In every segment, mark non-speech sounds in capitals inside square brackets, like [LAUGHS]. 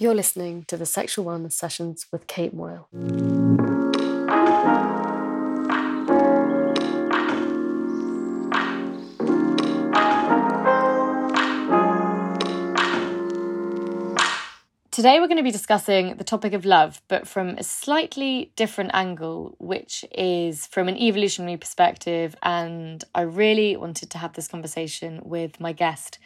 You're listening to the Sexual Wellness Sessions with Kate Moyle. Today, we're going to be discussing the topic of love, but from a slightly different angle, which is from an evolutionary perspective. And I really wanted to have this conversation with my guest,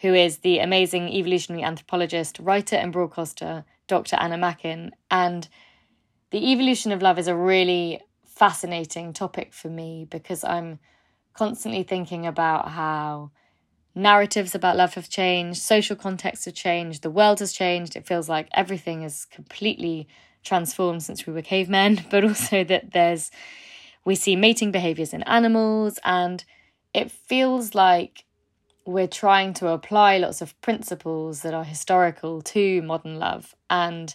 who is the amazing evolutionary anthropologist, writer, and broadcaster, Dr. Anna Machin. And the evolution of love is a really fascinating topic for me because I'm constantly thinking about how narratives about love have changed, social contexts have changed, the world has changed. It feels like everything is completely transformed since we were cavemen, [LAUGHS] but also that there's we see mating behaviors in animals and it feels like we're trying to apply lots of principles that are historical to modern love. And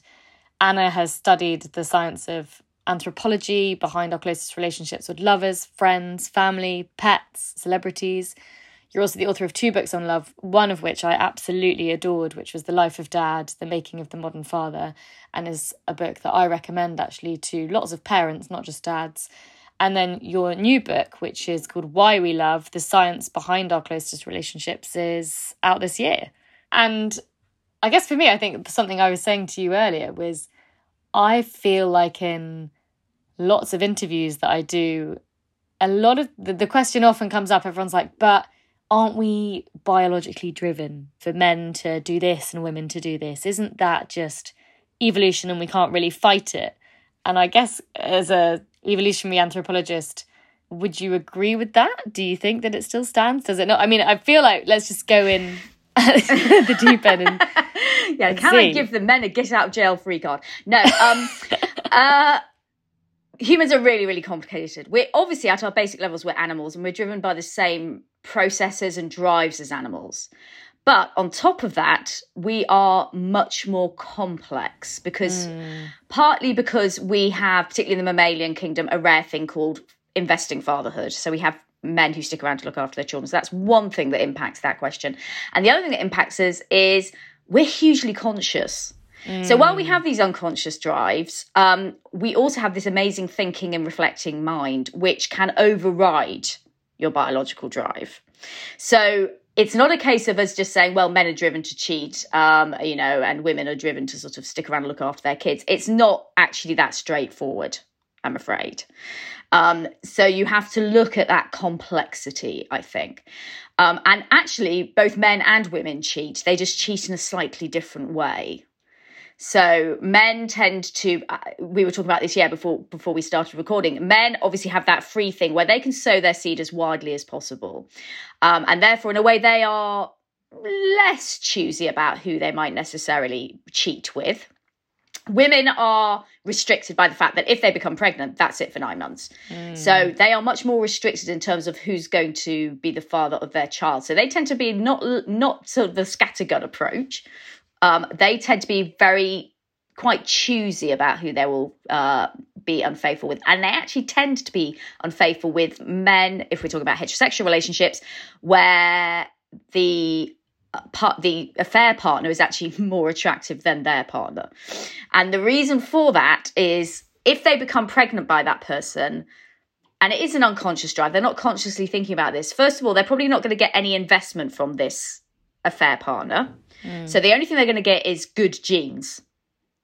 Anna has studied the science of anthropology behind our closest relationships with lovers, friends, family, pets, celebrities. You're also the author of two books on love, one of which I absolutely adored, which was The Life of Dad, The Making of the Modern Father, and is a book that I recommend actually to lots of parents, not just dads. And then your new book, which is called Why We Love The Science Behind Our Closest Relationships, is out this year. And I guess for me, I think something I was saying to you earlier was I feel like in lots of interviews that I do, a lot of the, the question often comes up, everyone's like, but aren't we biologically driven for men to do this and women to do this? Isn't that just evolution and we can't really fight it? And I guess as a evolutionary anthropologist, would you agree with that? Do you think that it still stands? Does it not? I mean, I feel like let's just go in [LAUGHS] the deep end and [LAUGHS] yeah. And can see. I give the men a get out of jail free card? No. Um, [LAUGHS] uh, humans are really, really complicated. We're obviously at our basic levels, we're animals, and we're driven by the same processes and drives as animals. But on top of that, we are much more complex because mm. partly because we have, particularly in the mammalian kingdom, a rare thing called investing fatherhood. So we have men who stick around to look after their children. So that's one thing that impacts that question. And the other thing that impacts us is we're hugely conscious. Mm. So while we have these unconscious drives, um, we also have this amazing thinking and reflecting mind, which can override your biological drive. So it's not a case of us just saying, well, men are driven to cheat, um, you know, and women are driven to sort of stick around and look after their kids. It's not actually that straightforward, I'm afraid. Um, so you have to look at that complexity, I think. Um, and actually, both men and women cheat. They just cheat in a slightly different way. So men tend to. Uh, we were talking about this yeah before before we started recording. Men obviously have that free thing where they can sow their seed as widely as possible, um, and therefore, in a way, they are less choosy about who they might necessarily cheat with. Women are restricted by the fact that if they become pregnant, that's it for nine months. Mm. So they are much more restricted in terms of who's going to be the father of their child. So they tend to be not not sort of the scattergun approach, um, they tend to be very quite choosy about who they will uh, be unfaithful with. And they actually tend to be unfaithful with men, if we're talking about heterosexual relationships, where the uh, part the affair partner is actually [LAUGHS] more attractive than their partner. And the reason for that is if they become pregnant by that person, and it is an unconscious drive, they're not consciously thinking about this. First of all, they're probably not going to get any investment from this affair partner. Mm. So the only thing they're going to get is good genes,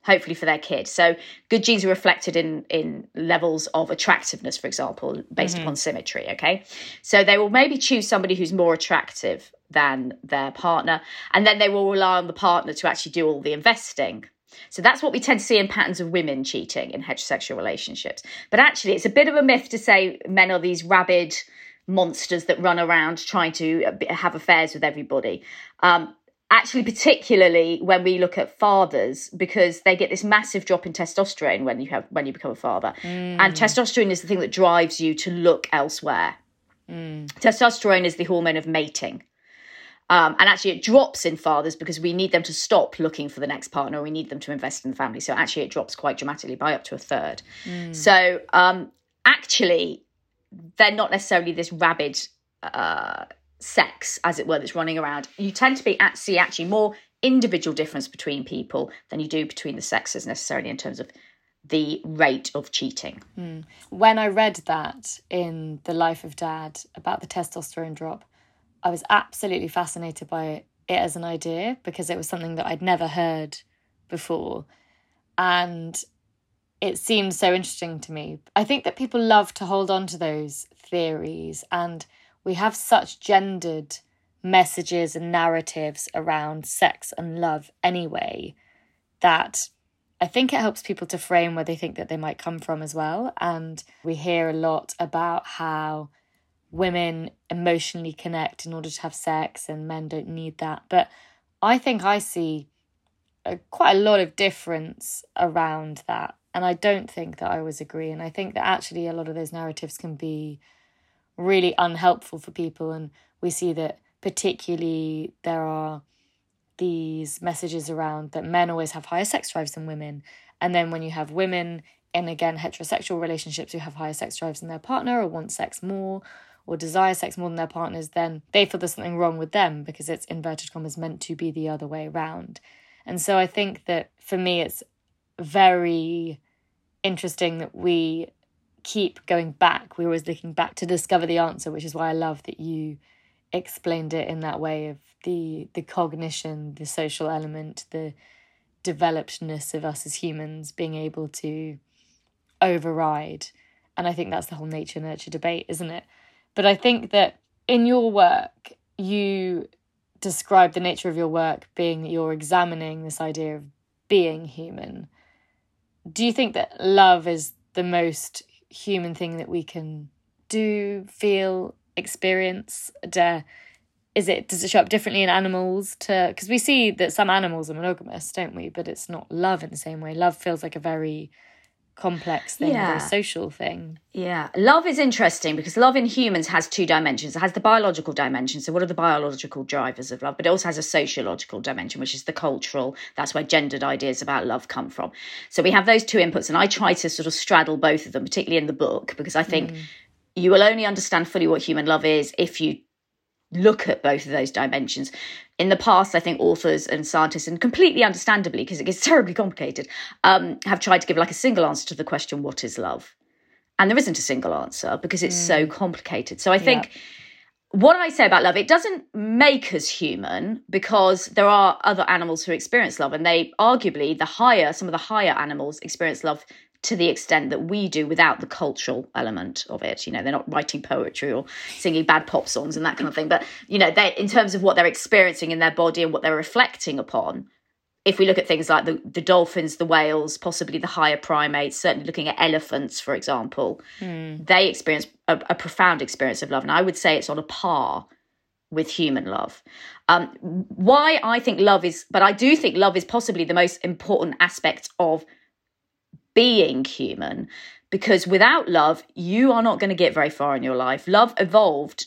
hopefully for their kid. So good genes are reflected in in levels of attractiveness, for example, based mm-hmm. upon symmetry. Okay, so they will maybe choose somebody who's more attractive than their partner, and then they will rely on the partner to actually do all the investing. So that's what we tend to see in patterns of women cheating in heterosexual relationships. But actually, it's a bit of a myth to say men are these rabid monsters that run around trying to have affairs with everybody. Um, actually particularly when we look at fathers because they get this massive drop in testosterone when you have when you become a father mm. and testosterone is the thing that drives you to look elsewhere mm. testosterone is the hormone of mating um, and actually it drops in fathers because we need them to stop looking for the next partner we need them to invest in the family so actually it drops quite dramatically by up to a third mm. so um, actually they're not necessarily this rabid uh, sex, as it were, that's running around. You tend to be at see actually more individual difference between people than you do between the sexes necessarily in terms of the rate of cheating. Mm. When I read that in The Life of Dad about the testosterone drop, I was absolutely fascinated by it as an idea because it was something that I'd never heard before. And it seemed so interesting to me. I think that people love to hold on to those theories, and we have such gendered messages and narratives around sex and love anyway that I think it helps people to frame where they think that they might come from as well. And we hear a lot about how women emotionally connect in order to have sex and men don't need that. But I think I see a, quite a lot of difference around that. And I don't think that I always agree. And I think that actually a lot of those narratives can be really unhelpful for people. And we see that particularly there are these messages around that men always have higher sex drives than women. And then when you have women in, again, heterosexual relationships who have higher sex drives than their partner or want sex more or desire sex more than their partners, then they feel there's something wrong with them because it's inverted commas meant to be the other way around. And so I think that for me, it's very interesting that we keep going back. We're always looking back to discover the answer, which is why I love that you explained it in that way of the the cognition, the social element, the developedness of us as humans being able to override. And I think that's the whole nature nurture debate, isn't it? But I think that in your work, you describe the nature of your work being that you're examining this idea of being human. Do you think that love is the most human thing that we can do, feel, experience? is it does it show up differently in animals to because we see that some animals are monogamous don't we but it's not love in the same way love feels like a very complex thing yeah. a social thing. Yeah. Love is interesting because love in humans has two dimensions. It has the biological dimension. So what are the biological drivers of love? But it also has a sociological dimension which is the cultural. That's where gendered ideas about love come from. So we have those two inputs and i try to sort of straddle both of them particularly in the book because i think mm. you will only understand fully what human love is if you look at both of those dimensions. In the past, I think authors and scientists, and completely understandably, because it gets [LAUGHS] terribly complicated, um, have tried to give like a single answer to the question, what is love? And there isn't a single answer because it's mm. so complicated. So I think. Yeah. What I say about love, it doesn't make us human because there are other animals who experience love, and they arguably the higher, some of the higher animals experience love to the extent that we do without the cultural element of it. You know, they're not writing poetry or singing bad pop songs and that kind of thing. But, you know, they in terms of what they're experiencing in their body and what they're reflecting upon, if we look at things like the, the dolphins, the whales, possibly the higher primates, certainly looking at elephants, for example, mm. they experience a, a, profound experience of love. And I would say it's on a par with human love. Um, why I think love is, but I do think love is possibly the most important aspect of being human because without love, you are not going to get very far in your life. Love evolved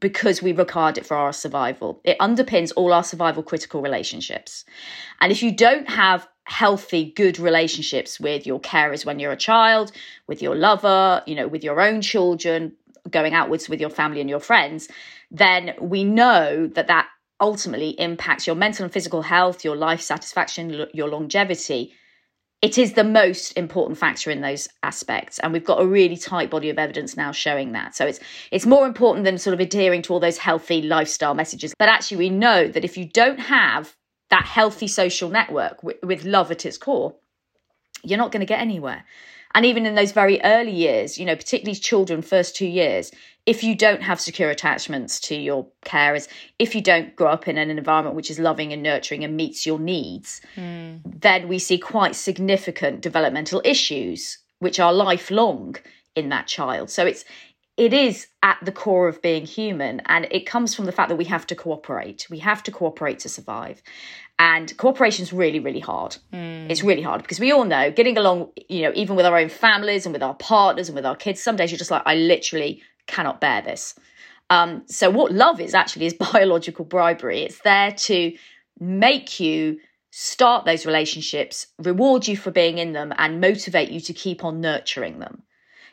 because we required it for our survival. It underpins all our survival critical relationships. And if you don't have healthy, good relationships with your carers when you're a child, with your lover, you know, with your own children, going outwards with your family and your friends, then we know that that ultimately impacts your mental and physical health, your life satisfaction, your longevity it is the most important factor in those aspects and we've got a really tight body of evidence now showing that. So it's it's more important than sort of adhering to all those healthy lifestyle messages. But actually we know that if you don't have that healthy social network with, with love at its core you're not going to get anywhere. And even in those very early years you know particularly children first two years if you don't have secure attachments to your carers, if you don't grow up in an environment which is loving and nurturing and meets your needs, mm. then we see quite significant developmental issues which are lifelong in that child. So it's it is at the core of being human and it comes from the fact that we have to cooperate. We have to cooperate to survive. And cooperation is really, really hard. Mm. It's really hard because we all know getting along, you know, even with our own families and with our partners and with our kids, some days you're just like, I literally cannot bear this. Um, so, what love is actually is [LAUGHS] biological bribery. It's there to make you start those relationships, reward you for being in them, and motivate you to keep on nurturing them.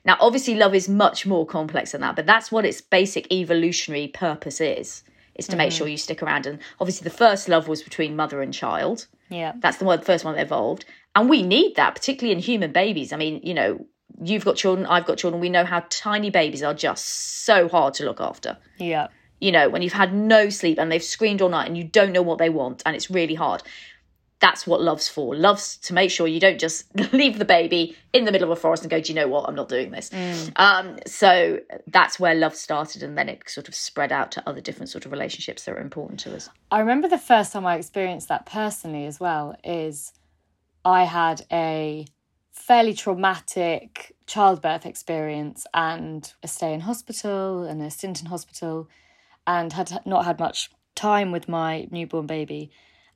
Now, obviously, love is much more complex than that, but that's what its basic evolutionary purpose is is to mm-hmm. make sure you stick around. And obviously, the first love was between mother and child. Yeah. That's the first one that evolved. And we need that, particularly in human babies. I mean, you know, you've got children, I've got children. We know how tiny babies are just so hard to look after. Yeah. You know, when you've had no sleep and they've screamed all night and you don't know what they want and it's really hard that's what love's for. Love's to make sure you don't just [LAUGHS] leave the baby in the middle of a forest and go, do you know what? I'm not doing this. Mm. Um, so that's where love started, and then it sort of spread out to other different sort of relationships that are important to us. I remember the first time I experienced that personally as well. Is I had a fairly traumatic childbirth experience and a stay in hospital and a stint in hospital, and had not had much time with my newborn baby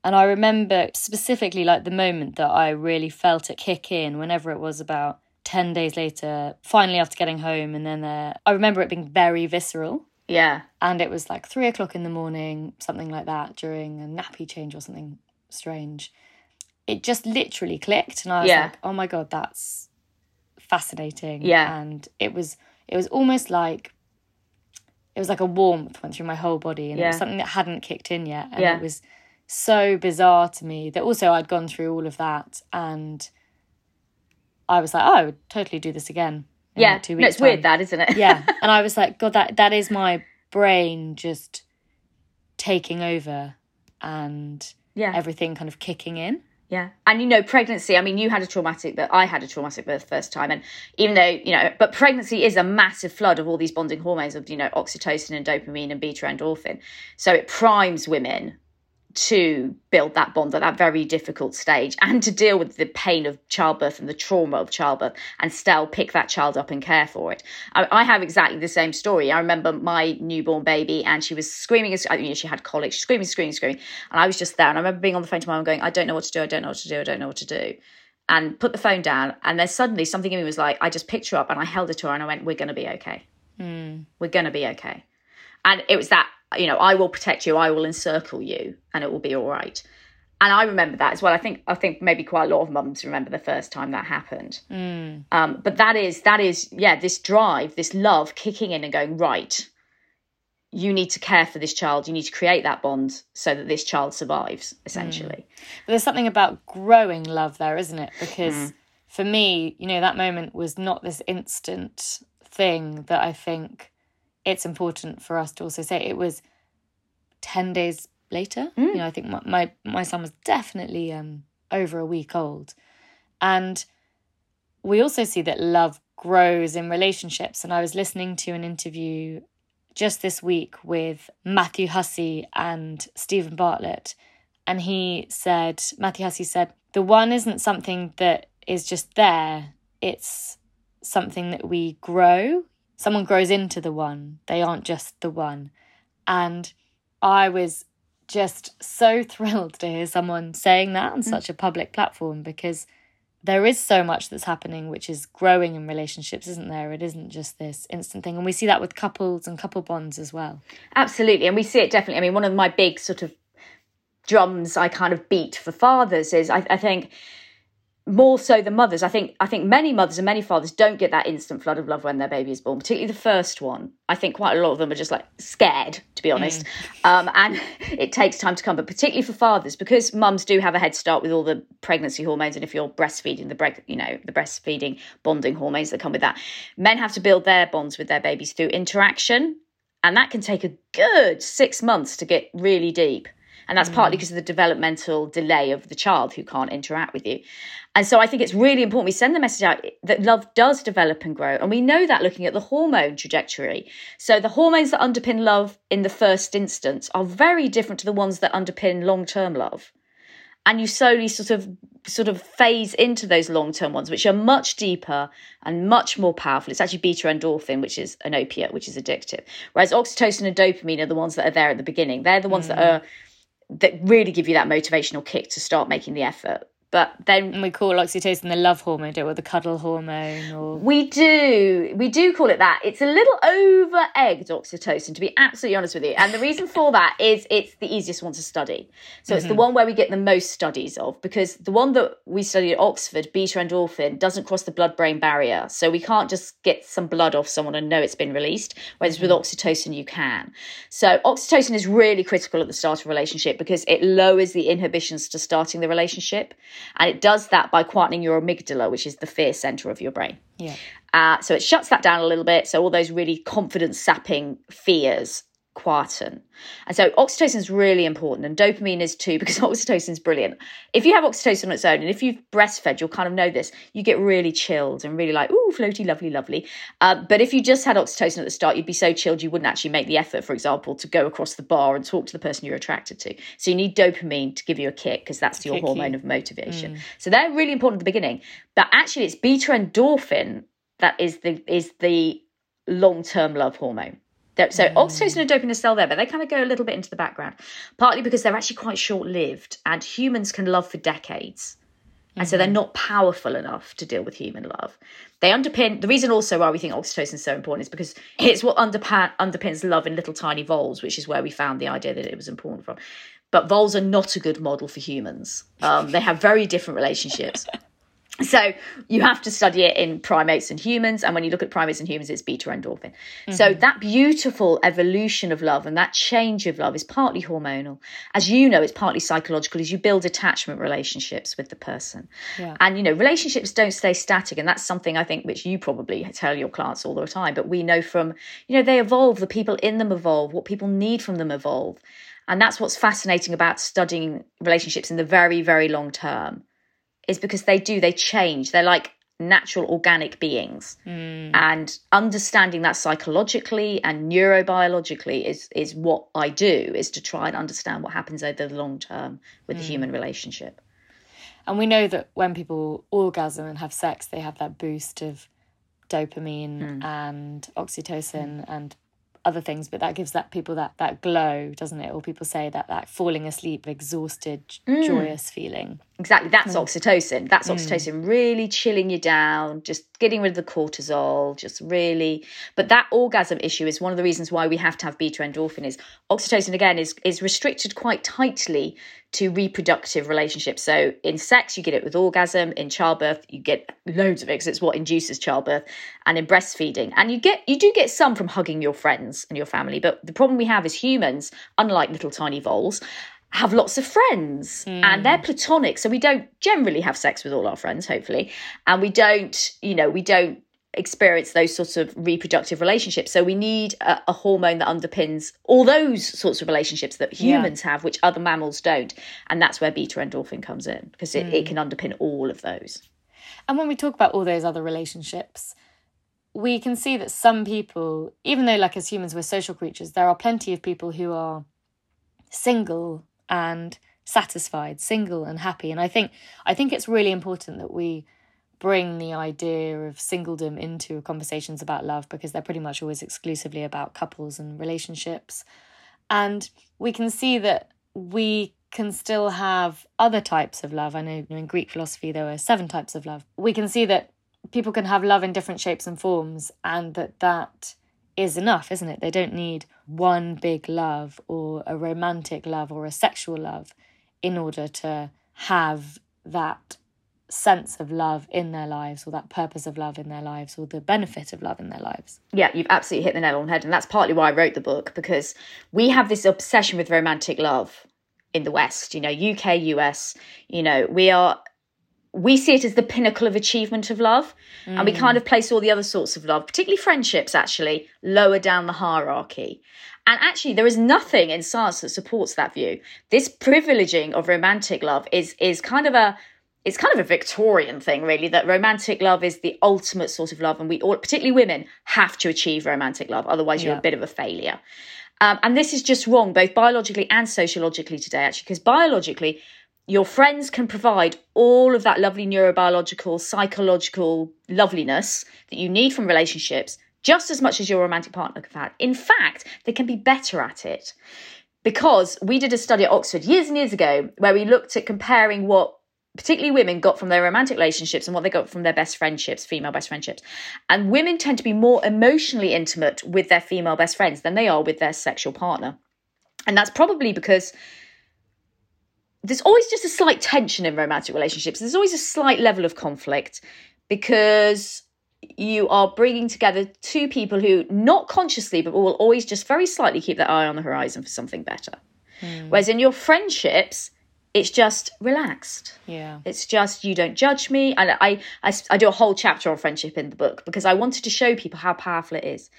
and I remember specifically like the moment that I really felt it kick in whenever it was about 10 days later, finally after getting home. And then uh, I remember it being very visceral. Yeah. And it was like three o'clock in the morning, something like that, during a nappy change or something strange. It just literally clicked. And I was yeah. like, oh my God, that's fascinating. Yeah. And it was, it was almost like, it was like a warmth went through my whole body and yeah. it was something that hadn't kicked in yet. And yeah. it was, so bizarre to me that also I'd gone through all of that and I was like, oh, I would totally do this again. Yeah, two weeks no, it's time. weird that, isn't it? yeah, [LAUGHS] and I was like, God, that that is my brain just taking over and yeah, everything kind of kicking in. Yeah. And you know, pregnancy, I mean, you had a traumatic but I had a traumatic birth first time. And even though, you know, but pregnancy is a massive flood of all these bonding hormones of, you know, oxytocin and dopamine and beta endorphin. So it primes women to build that bond at that very difficult stage and to deal with the pain of childbirth and the trauma of childbirth and still pick that child up and care for it. I, I have exactly the same story. I remember my newborn baby and she was screaming, I mean, she had colic, screaming, screaming, screaming. And I was just there. And I remember being on the phone to my mum going, I don't know what to do. I don't know what to do. I don't know what to do. And put the phone down. And then suddenly something in me was like, I just picked her up and I held her to her and I went, We're going to be okay. Mm. We're going to be okay. And it was that you know, I will protect you, I will encircle you, and it will be all right. And I remember that as well. I think I think maybe quite a lot of mums remember the first time that happened. Mm. Um, but that is that is yeah, this drive, this love kicking in and going right. You need to care for this child. You need to create that bond so that this child survives. Essentially, mm. but there's something about growing love there, isn't it? Because mm. for me, you know, that moment was not this instant thing that I think it's important for us to also say it was 10 days later. Mm. You know, I think my, my, my son was definitely um, over a week old. And we also see that love grows in relationships. And I was listening to an interview just this week with Matthew Hussey and Steven Bartlett. And he said, Matthew Hussey said, the one isn't something that is just there, it's something that we grow someone grows into the one, they aren't just the one. And I was just so [LAUGHS] thrilled to hear someone saying that on mm. such a public platform because there is so much that's happening which is growing in relationships isn't there? It isn't just this instant thing. And we see that with couples and couple bonds as well. Absolutely. And we see it definitely. I mean one of my big sort of drums i kind of beat for fathers is i, I think more so than mothers. I think I think many mothers and many fathers don't get that instant flood of love when their baby is born, particularly the first one. I think quite a lot of them are just like scared, to be honest. Mm. Um, and [LAUGHS] it takes time to come, but particularly for fathers, because mums do have a head start with all the pregnancy hormones, and if you're breastfeeding, the bre- you know the breastfeeding bonding hormones that come with that, men have to build their bonds with their babies through interaction, and that can take a good six months to get really deep. And that's mm. partly because of the developmental delay of the child who can't interact with you. And so I think it's really important we send the message out that love does develop and grow. And we know that looking at the hormone trajectory. So the hormones that underpin love in the first instance are very different to the ones that underpin long term love. And you slowly sort of sort of phase into those long term ones, which are much deeper and much more powerful. It's actually beta endorphin, which is an opiate, which is addictive. Whereas oxytocin and dopamine are the ones that are there at the beginning. They're the ones mm. that are that really give you that motivational kick to start making the effort But then and we call oxytocin the love hormone, don't we? Or the cuddle hormone, or we do, we do call it that. It's a little over egged oxytocin, to be absolutely honest with you. And the reason for that is it's the easiest one to study. So mm-hmm. it's the mm-hmm. one where we get the most studies of, because the one that we studied at Oxford, beta endorphin, doesn't cross the blood brain barrier. So we can't just get some blood off someone and know it's been released. Whereas mm-hmm. with oxytocin, you can. So oxytocin is really critical at the start of a relationship because it lowers the inhibitions to starting the relationship. And it does that by quietening your amygdala, which is the fear center of your brain. Yeah. Uh, so it shuts that down a little bit. So all those really confidence sapping fears quieten. And so oxytocin is really important and dopamine is too [LAUGHS] because oxytocin is brilliant. If you have oxytocin on its own and if you've breastfed, you'll kind of know this. You get really chilled and really like, ooh, floaty, lovely, lovely. Uh, but if you just had oxytocin at the start, you'd be so chilled you wouldn't actually make the effort, for example, to go across the bar and talk to the person you're attracted to. So you need dopamine to give you a kick because that's your hormone of motivation. Mm. So they're really important at the beginning. But actually it's beta endorphin that is the is the long-term love hormone. So mm. oxytocin and dopamine are still there, but they kind of go a little bit into the background, partly because they're actually quite short lived and humans can love for decades. And mm-hmm. so they're mm-hmm. not powerful enough to deal with human love. They underpin the reason also why we think oxytocin is so important is because it's what underpin, underpins love in little tiny voles, which is where we found the idea that it was important from. But voles are not a good model for humans. Um, they have very different relationships. [LAUGHS] So you have to study it in primates and humans, and when you look at primates and humans, it's beta endorphin. Mm-hmm. So that beautiful evolution of love and that change of love is partly hormonal. As you know, it's partly psychological as you build attachment relationships with the person. Yeah. And you know, relationships don't stay static, and that's something I think which you probably tell your clients all the time. But we know from, you know, they evolve, the people in them evolve, what people need from them evolve. And that's what's fascinating about studying relationships in the very, very long term is because they do, they change. They're like natural organic beings. Mm. And understanding that psychologically and neurobiologically is is what I do, is to try and understand what happens over the long term with mm. the human relationship. And we know that when people orgasm and have sex, they have that boost of dopamine mm. and oxytocin mm. and other things, but that gives that people that that glow, doesn't it? Or people say that that falling asleep, exhausted, mm. joyous feeling. Exactly. That's mm. oxytocin. That's mm. oxytocin really chilling you down, just getting rid of the cortisol, just really. But that orgasm issue is one of the reasons why we have to have beta endorphin. Is oxytocin again is is restricted quite tightly to reproductive relationships. So in sex, you get it with orgasm. In childbirth, you get loads of it because it's what induces childbirth, and in breastfeeding, and you get you do get some from hugging your friends and your family. But the problem we have is humans, unlike little tiny voles have lots of friends mm. and they're platonic so we don't generally have sex with all our friends hopefully and we don't you know we don't experience those sorts of reproductive relationships so we need a, a hormone that underpins all those sorts of relationships that humans yeah. have which other mammals don't and that's where beta endorphin comes in because it, mm. it can underpin all of those and when we talk about all those other relationships we can see that some people even though like as humans we're social creatures there are plenty of people who are single and satisfied, single and happy. And I think I think it's really important that we bring the idea of singledom into conversations about love because they're pretty much always exclusively about couples and relationships. And we can see that we can still have other types of love. I know in Greek philosophy there were seven types of love. We can see that people can have love in different shapes and forms and that that is enough, isn't it? They don't need one big love or a romantic love or a sexual love in order to have that sense of love in their lives or that purpose of love in their lives or the benefit of love in their lives. Yeah, you've absolutely hit the nail on the head. And that's partly why I wrote the book because we have this obsession with romantic love in the West, you know, UK, US, you know, we are we see it as the pinnacle of achievement of love. Mm. And we kind of place all the other sorts of love, particularly friendships, actually, lower down the hierarchy. And actually, there is nothing in science that supports that view. This privileging of romantic love is is kind of a it's kind of a Victorian thing, really, that romantic love is the ultimate sort of love, and we all, particularly women, have to achieve romantic love. Otherwise, you're yeah. a bit of a failure. Um, and this is just wrong, both biologically and sociologically today, actually, because biologically, your friends can provide all of that lovely neurobiological, psychological loveliness that you need from relationships just as much as your romantic partner can have. In fact, they can be better at it. Because we did a study at Oxford years and years ago where we looked at comparing what particularly women got from their romantic relationships and what they got from their best friendships, female best friendships. And women tend to be more emotionally intimate with their female best friends than they are with their sexual partner. And that's probably because there's always just a slight tension in romantic relationships. There's always a slight level of conflict because you are bringing together two people who, not consciously, but will always just very slightly keep their eye on the horizon for something better. Mm. Whereas in your friendships, it's just relaxed. Yeah. It's just you don't judge me. And I, I, I do a whole chapter on friendship in the book because I wanted to show people how powerful it is.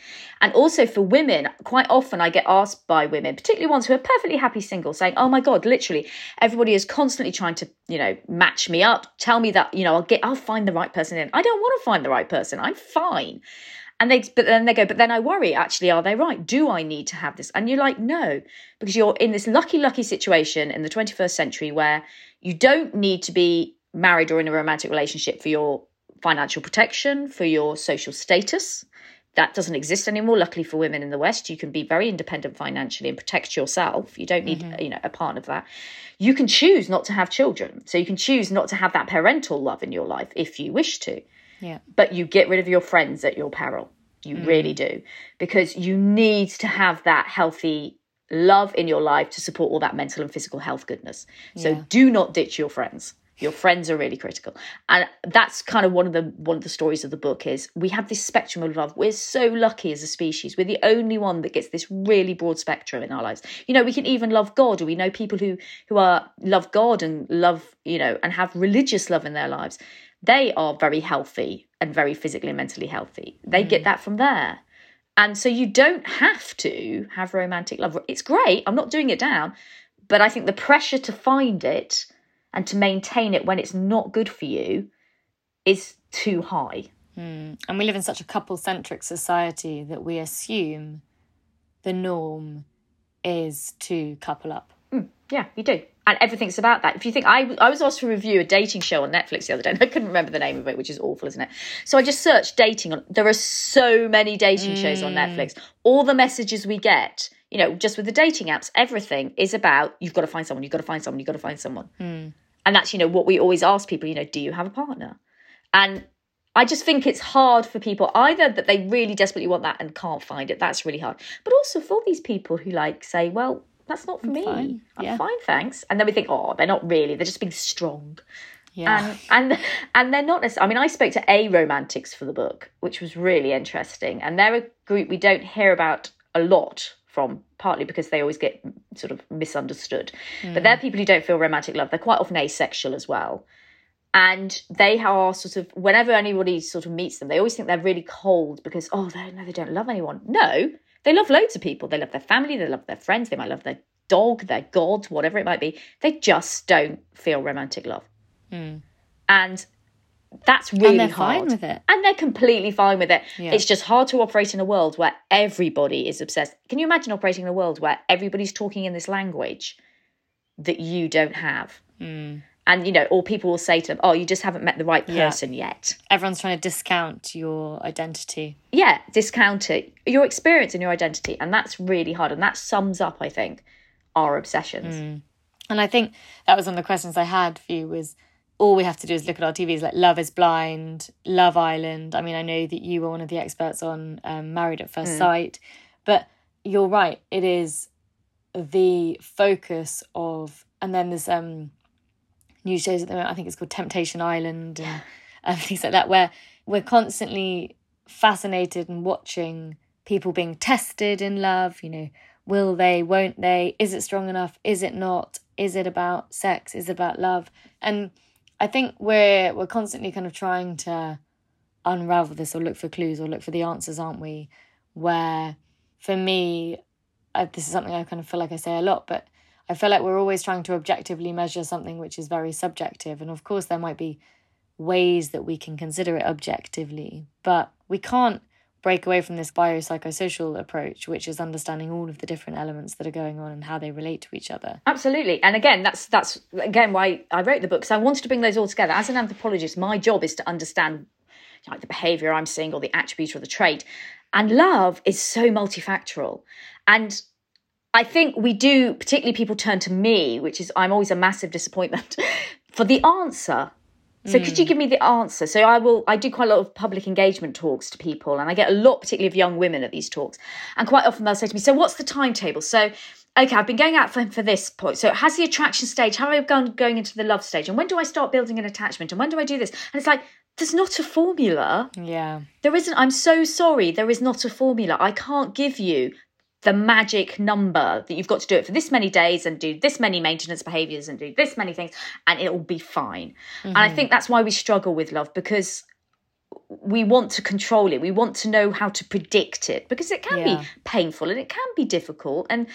And also for women, quite often I get asked by women, particularly ones who are perfectly happy single, saying, Oh my God, literally, everybody is constantly trying to, you know, match me up, tell me that, you know, I'll get I'll find the right person in. I don't want to find the right person. I'm fine. And they, but then they go, but then I worry, actually, are they right? Do I need to have this? And you're like, no, because you're in this lucky, lucky situation in the 21st century where you don't need to be married or in a romantic relationship for your financial protection, for your social status. That doesn't exist anymore. Luckily for women in the West, you can be very independent financially and protect yourself. You don't need, mm-hmm. you know, a part of that. You can choose not to have children. So you can choose not to have that parental love in your life if you wish to. Yeah. But you get rid of your friends at your peril. You mm. really do. Because you need to have that healthy love in your life to support all that mental and physical health goodness. So yeah. do not ditch your friends. Your friends are really critical. And that's kind of one of the one of the stories of the book is we have this spectrum of love. We're so lucky as a species. We're the only one that gets this really broad spectrum in our lives. You know, we can even love God, or we know people who who are love God and love, you know, and have religious love in their lives they are very healthy and very physically and mentally healthy. They mm. get that from there. And so you don't have to have romantic love. It's great. I'm not doing it down. But I think the pressure to find it and to maintain it when it's not good for you is too high. Mm. And we live in such a couple centric society that we assume the norm is to couple up. Yeah, you do and everything's about that. If you think I, I was asked to review a dating show on Netflix the other day, and I couldn't remember the name of it, which is awful, isn't it? So I just searched dating on. There are so many dating mm. shows on mm. Netflix. All the messages we get, you know, just with the dating apps, everything is about you've got to find someone, you've got to find someone, you've got to find someone, mm. and that's you know what we always ask people. You know, do you have a partner? And I just think it's hard for people either that they really desperately want that and can't find it. That's really hard, but also for these people who like say, well that's not for I'm me. Fine. I'm fine, thanks. And then we think, oh, they're not really. They're just being strong. Yeah. And and and they're not necessarily. I mean, I spoke to aromantics for the book, which was really interesting. And they're a group we don't hear about a lot from, partly because they always get sort of misunderstood. Mm. But they're people who don't feel romantic love. They're quite often asexual as well. And they are sort of whenever anybody sort of meets them, they always think they're really cold because oh, they no, they don't love anyone. No, they love loads of people. They love their family, they love their friends, they might love their dog, their god, whatever it might be. They just don't feel romantic love. Mm. And that's really and they're hard. fine with it. And they're completely fine with it. Yeah. It's just hard to operate in a world where everybody is obsessed. Can you imagine operating in a world where everybody's talking in this language that you don't have? Mm and you know or people will say to them oh you just haven't met the right person yeah. yet. Everyone's trying to discount your identity. Yeah discount it. Your experience and your identity. And that's really hard. And that sums up i think our obsessions. Mm. and i think that was one of the questions i had for you was all we have to do is look at our tvs like love is blind love island. I mean i know that you were one of the experts on um, married at first mm. sight. But you're right. It is the focus of and then there's um new shows at the moment. I think it's called Temptation Island and, and [LAUGHS] um, things like that, where we're constantly fascinated and watching people being tested in love. You know, will they, won't they? Is it strong enough? Is it not? Is it about sex? Is it about love? And I think we're we're constantly kind of trying to unravel this or look for clues or look for the answers, aren't we? Where for me, I, this is something I kind of feel like I say a lot, but I feel like we're always trying to objectively measure something which is very subjective. And of course, there might be ways that we can consider it objectively, but we can't break away from this biopsychosocial approach, which is understanding all of the different elements that are going on and how they relate to each other. Absolutely. And again, that's that's again why I wrote the book. because I wanted to bring those all together. As an anthropologist, my job is to understand like the behavior I'm seeing or the attribute or the trait. And love is so multifactorial. And I think we do, particularly people turn to me, which is, I'm always a massive disappointment. [LAUGHS] for the answer. So mm. could you hmm. give me the answer? So I will I do quite a lot of public engagement talks to people and I get a lot particularly of young women at these talks. And quite often they'll say to me, "So what's the timetable?" So okay, I've been going out for, for this point. So has the attraction stage, how have I gone going into the love stage? And when do I start building an attachment? And when do I do this? And it's like, there's not a formula. Yeah. There isn't. I'm so sorry. There is not a formula. I can't give you the magic number that you've got to do it for this many days and do this many maintenance behaviors and do this many things and it will be fine. Mm-hmm. And I mm-hmm. think that's why we struggle with love because we want to control it. We want to know how to predict it because it can yeah. be painful and it can be difficult and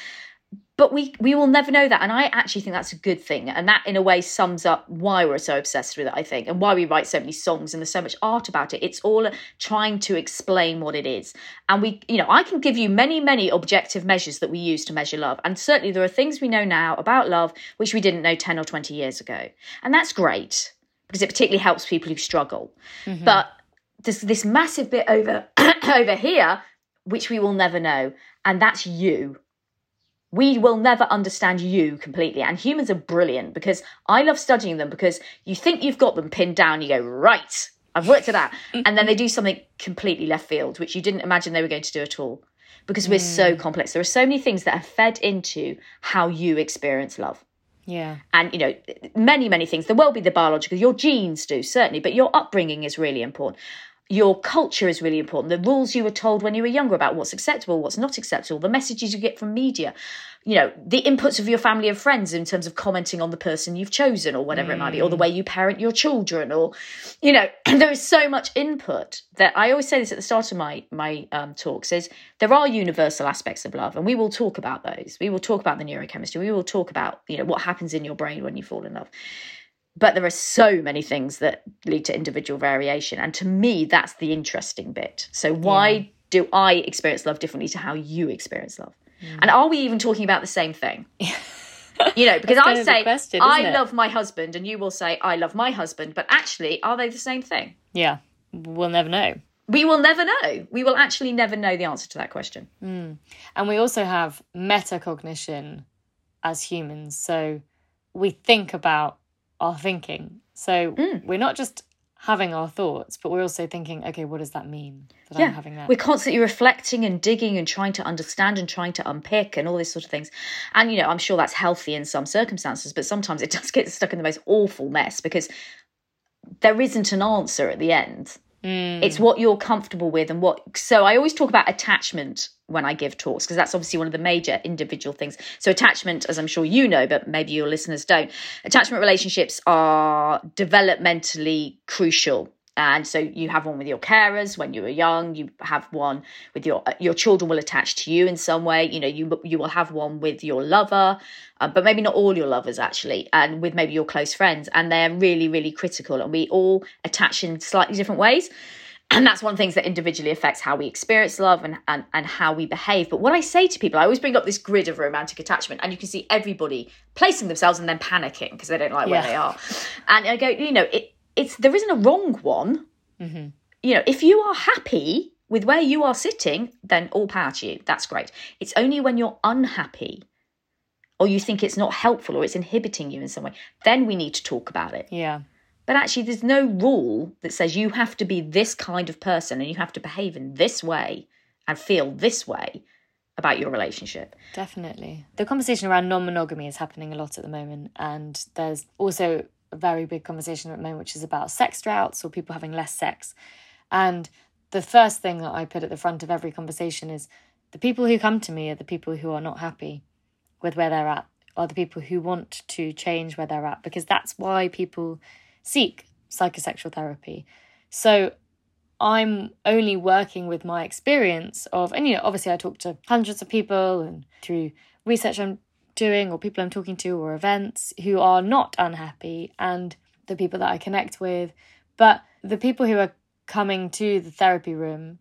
but we we will never know that. And i actually think that's a good thing. And that in a way sums up why we're so obsessed with it i think and why we write so many songs and there's so much art about it. It's all trying to explain what it is. And we you know i can give you many many objective measures that we use to measure love. And certainly there are things we know now about love which we didn't know 10 or 20 years ago. And that's great because it particularly helps people who struggle. Mm-hmm. but there's this massive bit over [CLEARS THROAT] over here which we will never know. And that's you we will never understand you completely. And humans are brilliant because I love studying them because you think you've got them pinned down, you go, right, I've worked it out. and then they do something completely left field, which you didn't imagine they were going to do at all. Because we're mm. so complex. There are so many things that are fed into how you experience love. Yeah. And, you know, many, many things. There will be the biological, your genes do, certainly, but your upbringing is really important your culture is really important. The rules you were told when you were younger about what's acceptable, what's not acceptable, the messages you get from media, you know, the inputs of your family and friends in terms of commenting on the person you've chosen or whatever mm. it might be, or the mm. way you parent your children, or, you know, [CLEARS THROAT] there is so much input that I always say this at the start of my my um, talks is there are universal aspects of love, and we will talk about those. We will talk about the neurochemistry. We will talk about you know what happens in your brain when you fall in love but there are so many things that lead to individual variation and to me that's the interesting bit so why yeah. do i experience love differently to how you experience love mm. and are we even talking about the same thing [LAUGHS] you know because i say question, i it? love my husband and you will say i love my husband but actually are they the same thing yeah we'll never know we will never know. We will actually never know the answer to that question. Mm. And we also have metacognition as humans. So we think about our thinking. So mm. we're not just having our thoughts, but we're also thinking, okay, what does that mean that yeah. I'm having that? We're constantly reflecting and digging and trying to understand and trying to unpick and all these sort of things. And, you know, I'm sure that's healthy in some circumstances, but sometimes it [LAUGHS] does get stuck in the most awful mess because there isn't an answer at the end. Mm. It's what you're comfortable with and what. So I always talk about attachment when I give talks because that's obviously one of the major individual things. So attachment, as I'm sure you know, but maybe your listeners don't, attachment relationships are developmentally crucial and so you have one with your carers when you were young you have one with your your children will attach to you in some way you know you you will have one with your lover uh, but maybe not all your lovers actually and with maybe your close friends and they're really really critical and we all attach in slightly different ways and that's one of the things that individually affects how we experience love and, and, and how we behave. But what I say to people, I always bring up this grid of romantic attachment, and you can see everybody placing themselves and then panicking because they don't like yeah. where they are. And I go, you know, it, it's there isn't a wrong one. Mm-hmm. You know, if you are happy with where you are sitting, then all power to you. That's great. It's only when you're unhappy or you think it's not helpful or it's inhibiting you in some way, then we need to talk about it. Yeah. But actually, there's no rule that says you have to be this kind of person and you have to behave in this way and feel this way about your relationship. Definitely. The conversation around non monogamy is happening a lot at the moment. And there's also a very big conversation at the moment, which is about sex droughts or people having less sex. And the first thing that I put at the front of every conversation is the people who come to me are the people who are not happy with where they're at, are the people who want to change where they're at, because that's why people seek psychosexual therapy. So I'm only working with my experience of, and you know, obviously I talk to hundreds of people and through research I'm doing or people I'm talking to or events who are not unhappy and the people that I connect with. But the people who are coming to the therapy room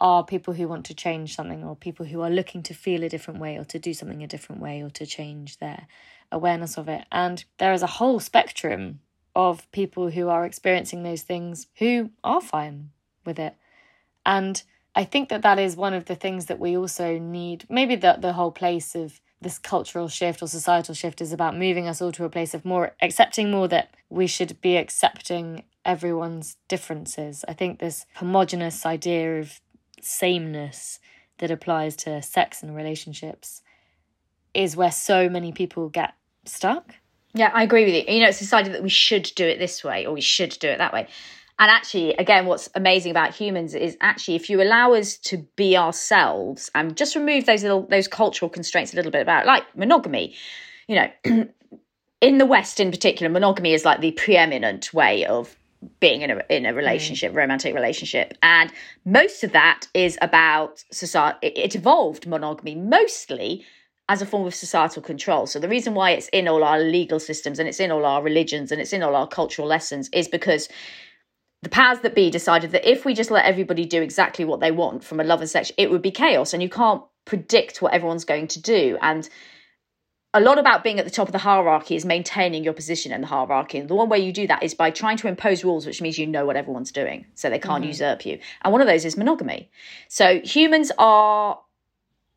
are people who want to change something or people who are looking to feel a different way or to do something a different way or to change their awareness of it. And there is a whole spectrum of people who are experiencing those things who are fine with it. And I think that that is one of the things that we also need. Maybe the, the whole place of this cultural shift or societal shift is about moving us all to a place of more accepting more that we should be accepting everyone's differences. I think this homogenous idea of sameness that applies to sex and relationships is where so many people get stuck. Yeah, I agree with you. You know, it's decided that we should do it this way or we should do it that way. And actually, again, what's amazing about humans is actually if you allow us to be ourselves and just remove those little those cultural constraints a little bit about like monogamy, you know, [CLEARS THROAT] in the West in particular, monogamy is like the preeminent way of being in a in a relationship, mm. romantic relationship, and most of that is about society. It, it evolved monogamy mostly as a form of societal control. So the reason why it's in all our legal systems and it's in all our religions and it's in all our cultural lessons is because the powers that be decided that if we just let everybody do exactly what they want from a love and sex, it would be chaos and you can't predict what everyone's going to do. And a lot about being at the top of the hierarchy is maintaining your position in the hierarchy. And the one way you do that is by trying to impose rules, which means you know what everyone's doing, so they can't mm-hmm. usurp you. And one of those is monogamy. So humans are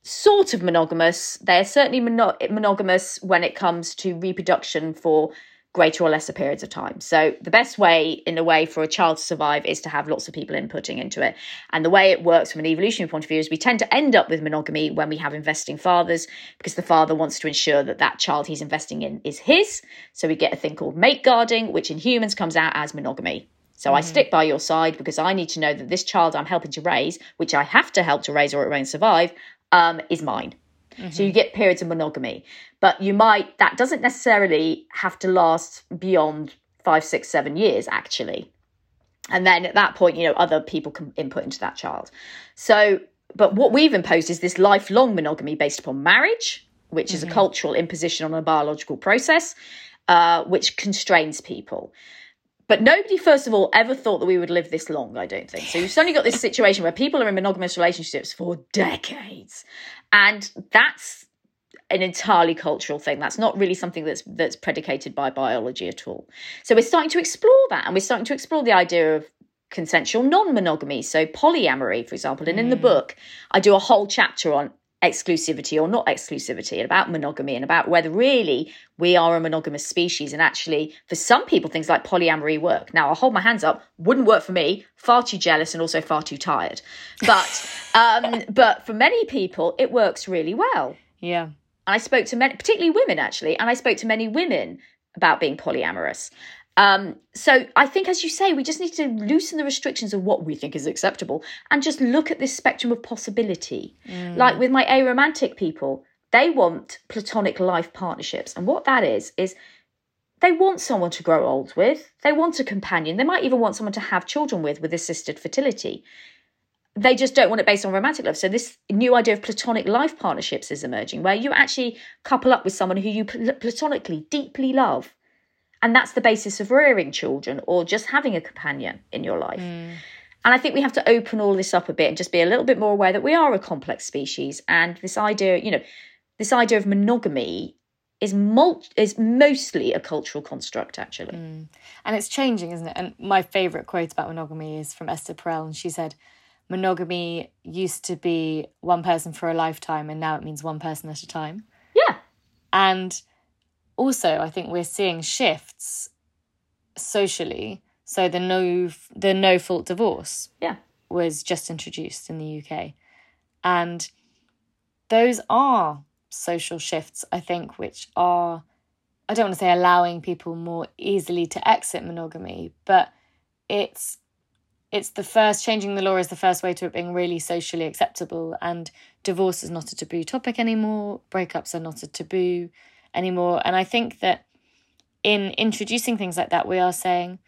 sort of monogamous. They're certainly mono- monogamous when it comes to reproduction for greater or lesser periods of time. So the best way, in a way, for a child to survive is to have lots of people inputting into it. And the way it works from an evolutionary point of view is we tend to end up with monogamy when we have investing fathers because the father wants to ensure that that child he's investing in is his. So we get a thing called mate guarding, which in humans comes out as monogamy. So mm. I stick by your side because I need to know that this child I'm helping to raise, which I have to help to raise or it won't survive, um, is mine. Mm-hmm. So you get periods of monogamy, but you might, that doesn't necessarily have to last beyond five, six, seven years, actually. And then at that point, you know, other people can input into that child. So, but what we've imposed is this lifelong monogamy based upon marriage, which mm-hmm. is a mm-hmm. cultural imposition on a biological process, uh, which constrains people. But nobody, first of all, ever thought that we would live this long, I don't think. So you've suddenly got this situation where people are in monogamous relationships for decades. And that's an entirely cultural thing. That's not really something that's that's predicated by biology at all. So we're starting to explore that, and we're starting to explore the idea of consensual non-monogamy. So polyamory, for example. And in the mm. book, I do a whole chapter on exclusivity or not exclusivity and about monogamy and about whether really we are a monogamous species and actually for some people things like polyamory work. Now i'll hold my hands up wouldn't work for me far too jealous and also far too tired. But [LAUGHS] um but for many people it works really well. Yeah. And i spoke to many particularly women actually and i spoke to many women about being polyamorous um, so I think, as you say, we just need to loosen the restrictions of what we think is acceptable and just look at this spectrum of possibility. Mm. Like with my aromantic people, they want platonic life partnerships. And what that is, is they want someone to grow old with, they want a companion, they might even want someone to have children with, with assisted fertility. They just don't want it based on romantic love. So, this new idea of platonic life partnerships is emerging, where you actually couple up with someone who you platonically deeply love and that's the basis of rearing children or just having a companion in your life. Mm. And I think we have to open all this up a bit and just be a little bit more aware that we are a complex species. And this idea, you know, this idea of monogamy is mul- is mostly a cultural construct, actually. Mm. And it's changing, isn't it? And my favourite quote about monogamy is from Esther Perel, and she said, "Monogamy used to be one person for a lifetime, and now it means one person at a time." Yeah. And also I think we're seeing shifts socially. So the no the no fault divorce yeah was just introduced in the UK. And those are social shifts, I think, which are I don't want to say allowing people more easily to exit monogamy, but it's it's the first changing the law is the first way to it being really socially acceptable and divorce is not a taboo topic anymore breakups are not a taboo anymore. And I think that in introducing things like that, we are saying,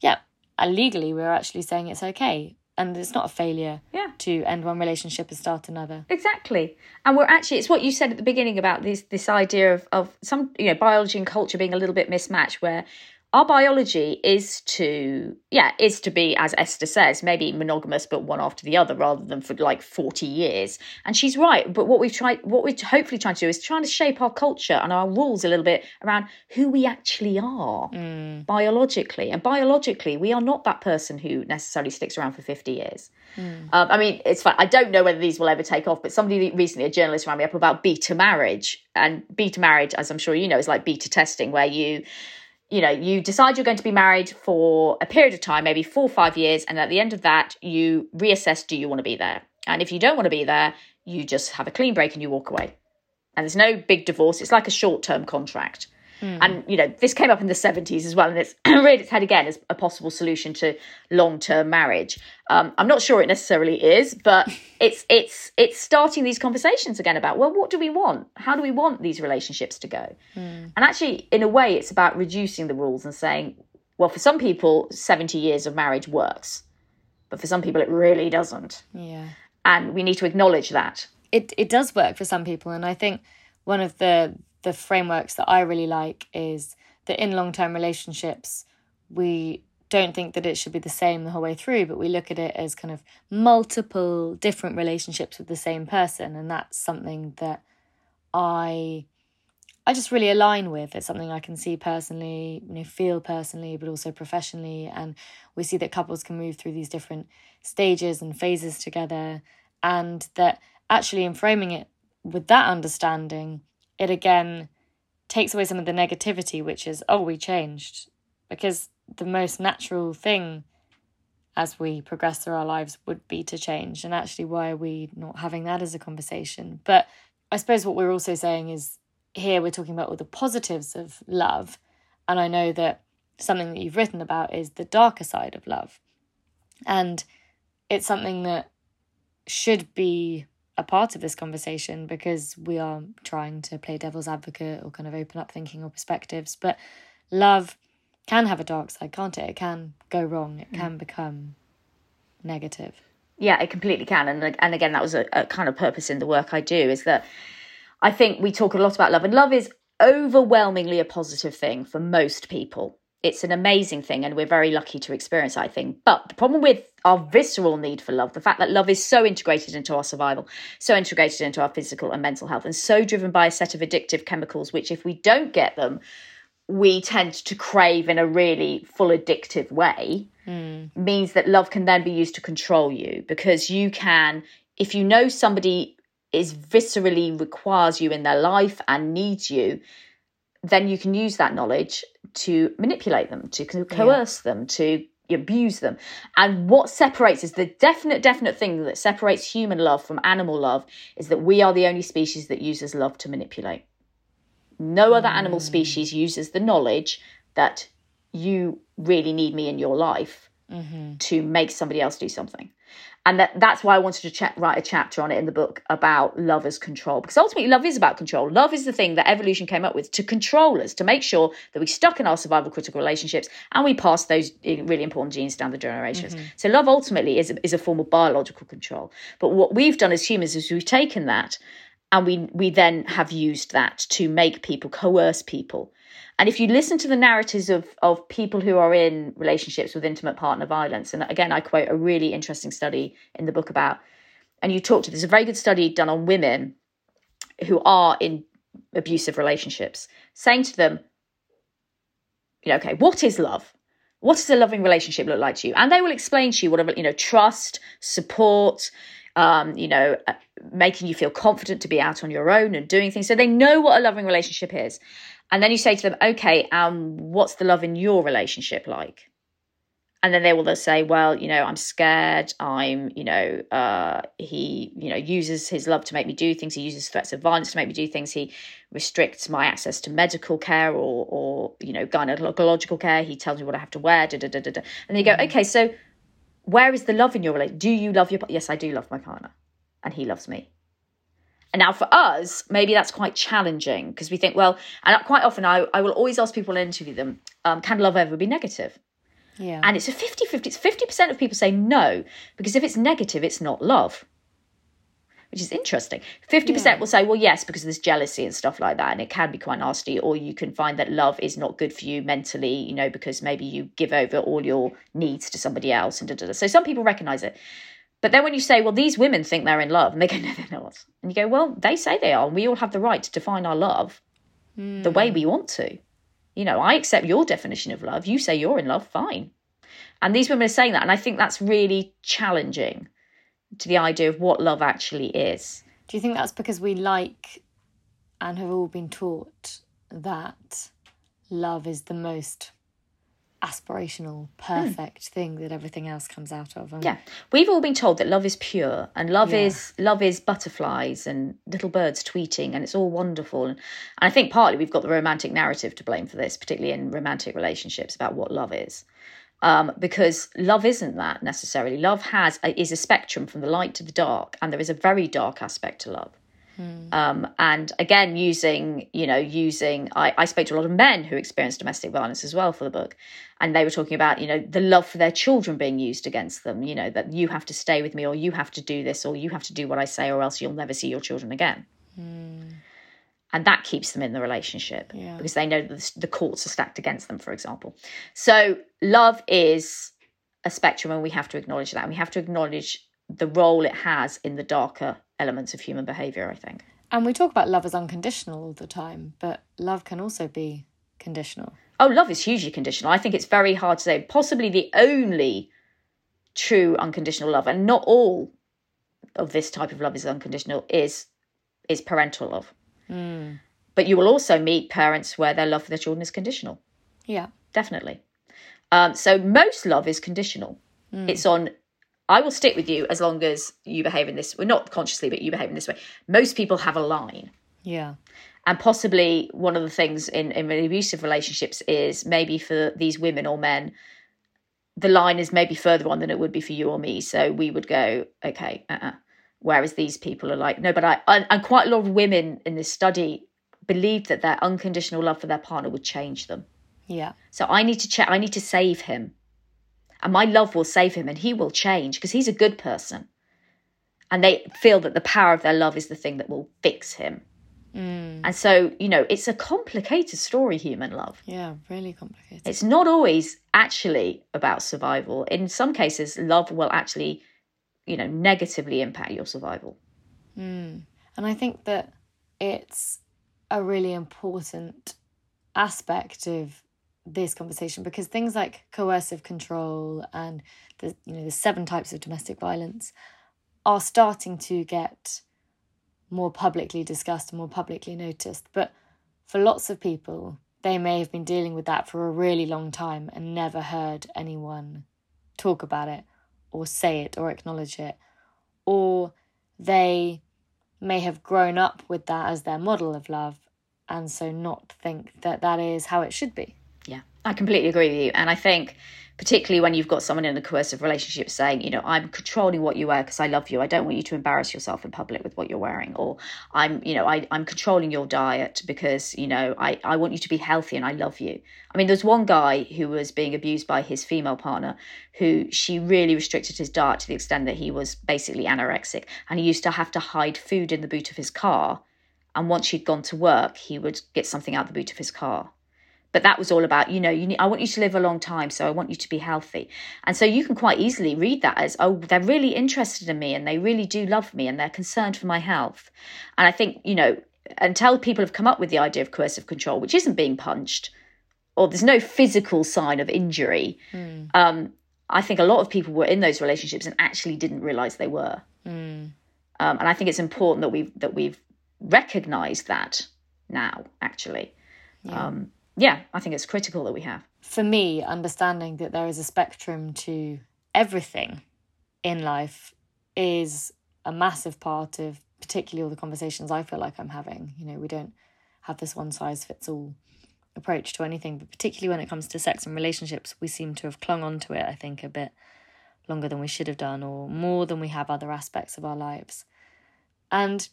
yeah, uh, legally, we're actually saying it's okay. And it's not a failure yeah. to end one relationship and start another. Exactly. And we're actually, it's what you said at the beginning about this, this idea of, of some, you know, biology and culture being a little bit mismatched, where our biology is to yeah is to be as esther says maybe monogamous but one after the other rather than for like 40 years. And she's right but what we've tried what we're hopefully trying to do is trying to shape our culture and our rules a little bit around who we actually are mm. biologically. And biologically we are not that person who necessarily sticks around for 50 years. Mm. um, i mean it's fine. I don't know whether these will ever take off but somebody recently a journalist rang me up about beta marriage. And beta marriage as i'm sure you know is like beta testing where you you know, you decide you're going to be married for a period of time, maybe four or five years, and at the end of that, you reassess do you want to be there? And if you don't want to be there, you just have a clean break and you walk away. And there's no big divorce, it's like a short term contract. Mm. And you know, this came up in the 70s as well, and it's reared its head again as a possible solution to long-term marriage. Um, I'm not sure it necessarily is, but [LAUGHS] it's it's it's starting these conversations again about well, what do we want? How do we want these relationships to go? Mm. And actually, in a way, it's about reducing the rules and saying, well, for some people, 70 years of marriage works, but for some people, it really doesn't. Yeah, and we need to acknowledge that. It it does work for some people, and I think one of the the frameworks that I really like is that in long term relationships, we don't think that it should be the same the whole way through, but we look at it as kind of multiple different relationships with the same person. And that's something that I I just really align with. It's something I can see personally, you know, feel personally, but also professionally. And we see that couples can move through these different stages and phases together. And that actually in framing it with that understanding, it again takes away some of the negativity, which is, oh, we changed. Because the most natural thing as we progress through our lives would be to change. And actually, why are we not having that as a conversation? But I suppose what we're also saying is here we're talking about all the positives of love. And I know that something that you've written about is the darker side of love. And it's something that should be a part of this conversation because we are trying to play devil's advocate or kind of open up thinking or perspectives. But love can have a dark side, can't it? It can go wrong. It can mm. become negative. Yeah, it completely can. And and again, that was a, a kind of purpose in the work I do is that I think we talk a lot about love, and love is overwhelmingly a positive thing for most people it's an amazing thing and we're very lucky to experience i think but the problem with our visceral need for love the fact that love is so integrated into our survival so integrated into our physical and mental health and so driven by a set of addictive chemicals which if we don't get them we tend to crave in a really full addictive way mm. means that love can then be used to control you because you can if you know somebody is viscerally requires you in their life and needs you then you can use that knowledge to manipulate them, to coerce yeah. them, to abuse them. And what separates is the definite, definite thing that separates human love from animal love is that we are the only species that uses love to manipulate. No other mm. animal species uses the knowledge that you really need me in your life mm-hmm. to make somebody else do something and that, that's why I wanted to ch- write a chapter on it in the book about love as control because ultimately love is about control. Love is the thing that evolution came up with to control us, to make sure that we stuck in our survival critical relationships and we pass those really important genes down the generations. Mm-hmm. So love ultimately is a, is a form of biological control. But what we've done as humans is we've taken that and we we then have used that to make people coerce people and if you listen to the narratives of, of people who are in relationships with intimate partner violence, and again, I quote a really interesting study in the book about, and you talk to, there's a very good study done on women who are in abusive relationships, saying to them, you know, okay, what is love? What does a loving relationship look like to you? And they will explain to you whatever, you know, trust, support, um, you know, uh, making you feel confident to be out on your own and doing things. So they know what a loving relationship is. And then you say to them, okay, um, what's the love in your relationship like? And then they will say, well, you know, I'm scared. I'm, you know, uh, he, you know, uses his love to make me do things. He uses threats of violence to make me do things. He restricts my access to medical care or, or you know, gynecological care. He tells me what I have to wear. Da, da, da, da, da. And then you go, mm-hmm. okay, so where is the love in your relationship? Do you love your? partner? Yes, I do love my partner, and he loves me. And now for us, maybe that's quite challenging because we think, well, and quite often I, I will always ask people to interview them, um, can love ever be negative? Yeah. And it's a 50 50. It's 50% of people say no, because if it's negative, it's not love. Which is interesting. 50% yeah. will say, well, yes, because there's jealousy and stuff like that, and it can be quite nasty. Or you can find that love is not good for you mentally, you know, because maybe you give over all your needs to somebody else. And da, da, da. so some people recognize it. But then when you say, well, these women think they're in love, and they go, [LAUGHS] no, they're not. And you go, well, they say they are. And we all have the right to define our love mm. the way we want to. You know, I accept your definition of love. You say you're in love, fine. And these women are saying that. And I think that's really challenging to the idea of what love actually is. Do you think that's because we like and have all been taught that love is the most aspirational, hmm. perfect mm. thing that everything else comes out of. And... Yeah, we've all been told that love is pure and love yeah. is love is butterflies and little birds tweeting and it's all wonderful. And I think partly we've got the romantic narrative to blame for this, particularly in romantic relationships about what love is. Um, because love isn't that necessarily. Love has a, is a spectrum from the light to the dark, and there is a very dark aspect to love. Mm. Um, and again, using, you know, using, I, I spoke to a lot of men who experienced domestic violence as well for the book. And they were talking about, you know, the love for their children being used against them, you know, that you have to stay with me or you have to do this or you have to do what I say or else you'll never see your children again. Mm. And that keeps them in the relationship yeah. because they know that the courts are stacked against them, for example. So love is a spectrum and we have to acknowledge that. And we have to acknowledge the role it has in the darker elements of human behavior, I think. And we talk about love as unconditional all the time, but love can also be conditional. Oh, love is hugely conditional. I think it's very hard to say. Possibly the only true unconditional love, and not all of this type of love is unconditional, is is parental love. Mm. But you will also meet parents where their love for their children is conditional. Yeah, definitely. Um, so most love is conditional. Mm. It's on I will stick with you as long as you behave in this well not consciously, but you behave in this way. Most people have a line. Yeah. And possibly one of the things in, in abusive relationships is maybe for these women or men, the line is maybe further on than it would be for you or me. So we would go, okay, uh-uh. Whereas these people are like, no, but I, and quite a lot of women in this study believed that their unconditional love for their partner would change them. Yeah. So I need to check, I need to save him and my love will save him and he will change because he's a good person. And they feel that the power of their love is the thing that will fix him. Mm. And so, you know, it's a complicated story, human love. Yeah, really complicated. It's not always actually about survival. In some cases, love will actually, you know, negatively impact your survival. Mm. And I think that it's a really important aspect of this conversation because things like coercive control and the you know the seven types of domestic violence are starting to get more publicly discussed and more publicly noticed but for lots of people they may have been dealing with that for a really long time and never heard anyone talk about it or say it or acknowledge it. Or they may have grown up with that as their model of love and so not think that that is how it should be I completely agree with you. And I think, particularly when you've got someone in a coercive relationship saying, you know, I'm controlling what you wear because I love you. I don't want you to embarrass yourself in public with what you're wearing. Or I'm, you know, I, I'm controlling your diet because, you know, I, I want you to be healthy and I love you. I mean, there's one guy who was being abused by his female partner who she really restricted his diet to the extent that he was basically anorexic. And he used to have to hide food in the boot of his car. And once she'd gone to work, he would get something out the boot of his car but that was all about you know you need, i want you to live a long time so i want you to be healthy and so you can quite easily read that as oh they're really interested in me and they really do love me and they're concerned for my health and i think you know until people have come up with the idea of coercive control which isn't being punched or there's no physical sign of injury mm. um, i think a lot of people were in those relationships and actually didn't realize they were mm. um, and i think it's important that we've that we've recognized that now actually yeah. um, yeah, I think it's critical that we have. For me, understanding that there is a spectrum to everything in life is a massive part of particularly all the conversations I feel like I'm having. You know, we don't have this one size fits all approach to anything, but particularly when it comes to sex and relationships, we seem to have clung on to it, I think, a bit longer than we should have done or more than we have other aspects of our lives. And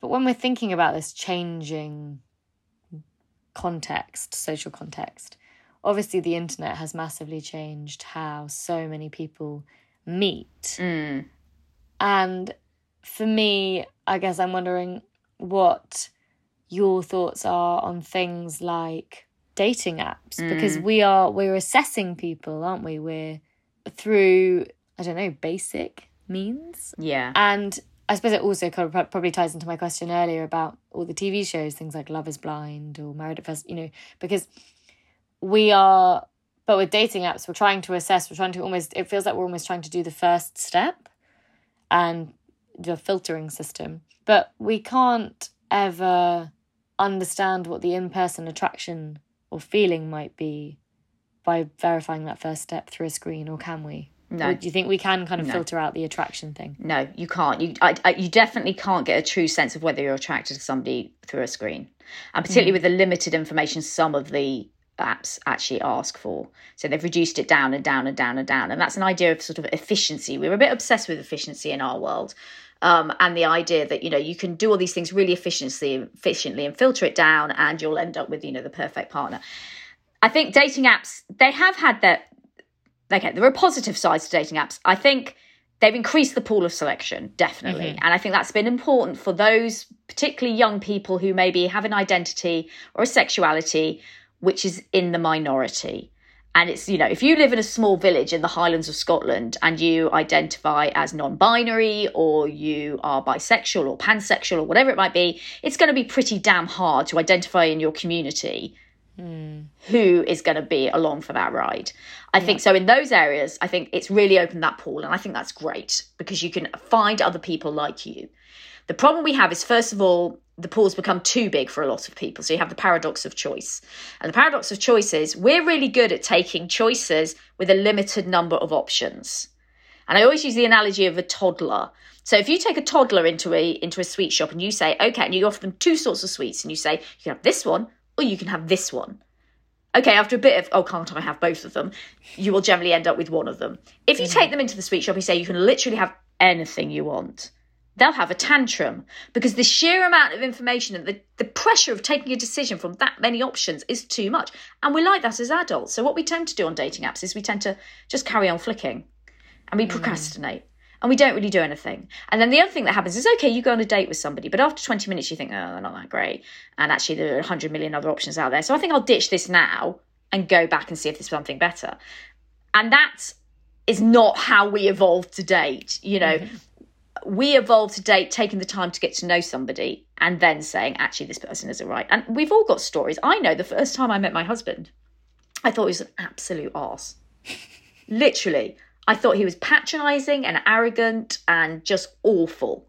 but when we're thinking about this changing context, social context. Obviously, the internet has massively changed how so many people meet. Mm. And for me, I guess I'm wondering what your thoughts are on things like dating apps mm. because we are we're assessing people, aren't we? We're through I don't know basic means. Yeah. And I suppose it also probably ties into my question earlier about all the TV shows, things like Love Is Blind or Married at First, you know, because we are, but with dating apps, we're trying to assess, we're trying to almost, it feels like we're almost trying to do the first step and the filtering system, but we can't ever understand what the in person attraction or feeling might be by verifying that first step through a screen, or can we? No. Or do you think we can kind of no. filter out the attraction thing? No, you can't. You I, I, you definitely can't get a true sense of whether you're attracted to somebody through a screen, and particularly mm. with the limited information some of the apps actually ask for. So they've reduced it down and down and down and down, and that's an idea of sort of efficiency. We're a bit obsessed with efficiency in our world. Um, and the idea that you know you can do all these things really efficiently, efficiently, and filter it down, and you'll end up with you know the perfect partner. I think dating apps they have had their okay, there are positive sides to dating apps. I think they've increased the pool of selection, definitely. Mm-hmm. And I think that's been important for those particularly young people who maybe have an identity or a sexuality which is in the minority. And it's, you know, if you live in a small village in the Highlands of Scotland and you identify as non binary or you are bisexual or pansexual or whatever it might be, it's going to be pretty damn hard to identify in your community mm. who is going to be along for that ride. I yeah. think so. In those areas, I think it's really opened that pool, and I think that's great because you can find other people like you. The problem we have is, first of all, the pool's become too big for a lot of people. So you have the paradox of choice. And the paradox of choice is we're really good at taking choices with a limited number of options. And I always use the analogy of a toddler. So if you take a toddler into a into a sweet shop and you say, okay, and you offer them two sorts of sweets and you say, you can have this one or you can have this one. Okay, after a bit of, oh, can't I have both of them? You will generally end up with one of them. If you take them into the sweet shop and say you can literally have anything you want, they'll have a tantrum because the sheer amount of information and the, the pressure of taking a decision from that many options is too much. And we like that as adults. So, what we tend to do on dating apps is we tend to just carry on flicking and we mm. And we don't really do anything. And then the other thing that happens is okay, you go on a date with somebody, but after 20 minutes, you think, oh, they're not that great. And actually, there are 100 million other options out there. So I think I'll ditch this now and go back and see if there's something better. And that is not how we evolved to date. You know, mm-hmm. we evolved to date taking the time to get to know somebody and then saying, actually, this person isn't right. And we've all got stories. I know the first time I met my husband, I thought he was an absolute arse. [LAUGHS] Literally. I thought he was patronizing and arrogant and just awful.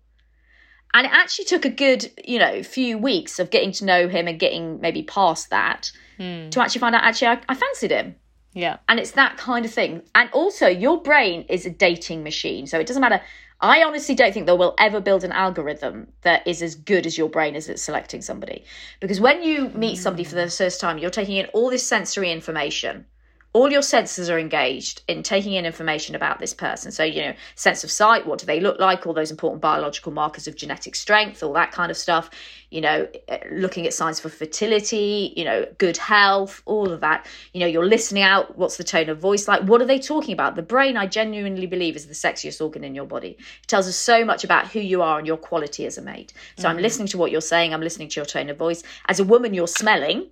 And it actually took a good, you know, few weeks of getting to know him and getting maybe past that mm. to actually find out actually I, I fancied him. Yeah. And it's that kind of thing. And also, your brain is a dating machine. So it doesn't matter. I honestly don't think that we'll ever build an algorithm that is as good as your brain is at selecting somebody. Because when you meet somebody for the first time, you're taking in all this sensory information all your senses are engaged in taking in information about this person. So, you know, sense of sight, what do they look like, all those important biological markers of genetic strength, all that kind of stuff, you know, eh, looking at signs for fertility, you know, good health, all of that. You know, you're listening out, what's the tone of voice like? What are they talking about? The brain, I genuinely believe, is the sexiest organ in your body. It tells us so much about who you are and your quality as a mate. So, mm-hmm. I'm listening to what you're saying, I'm listening to your tone of voice. As a woman, you're smelling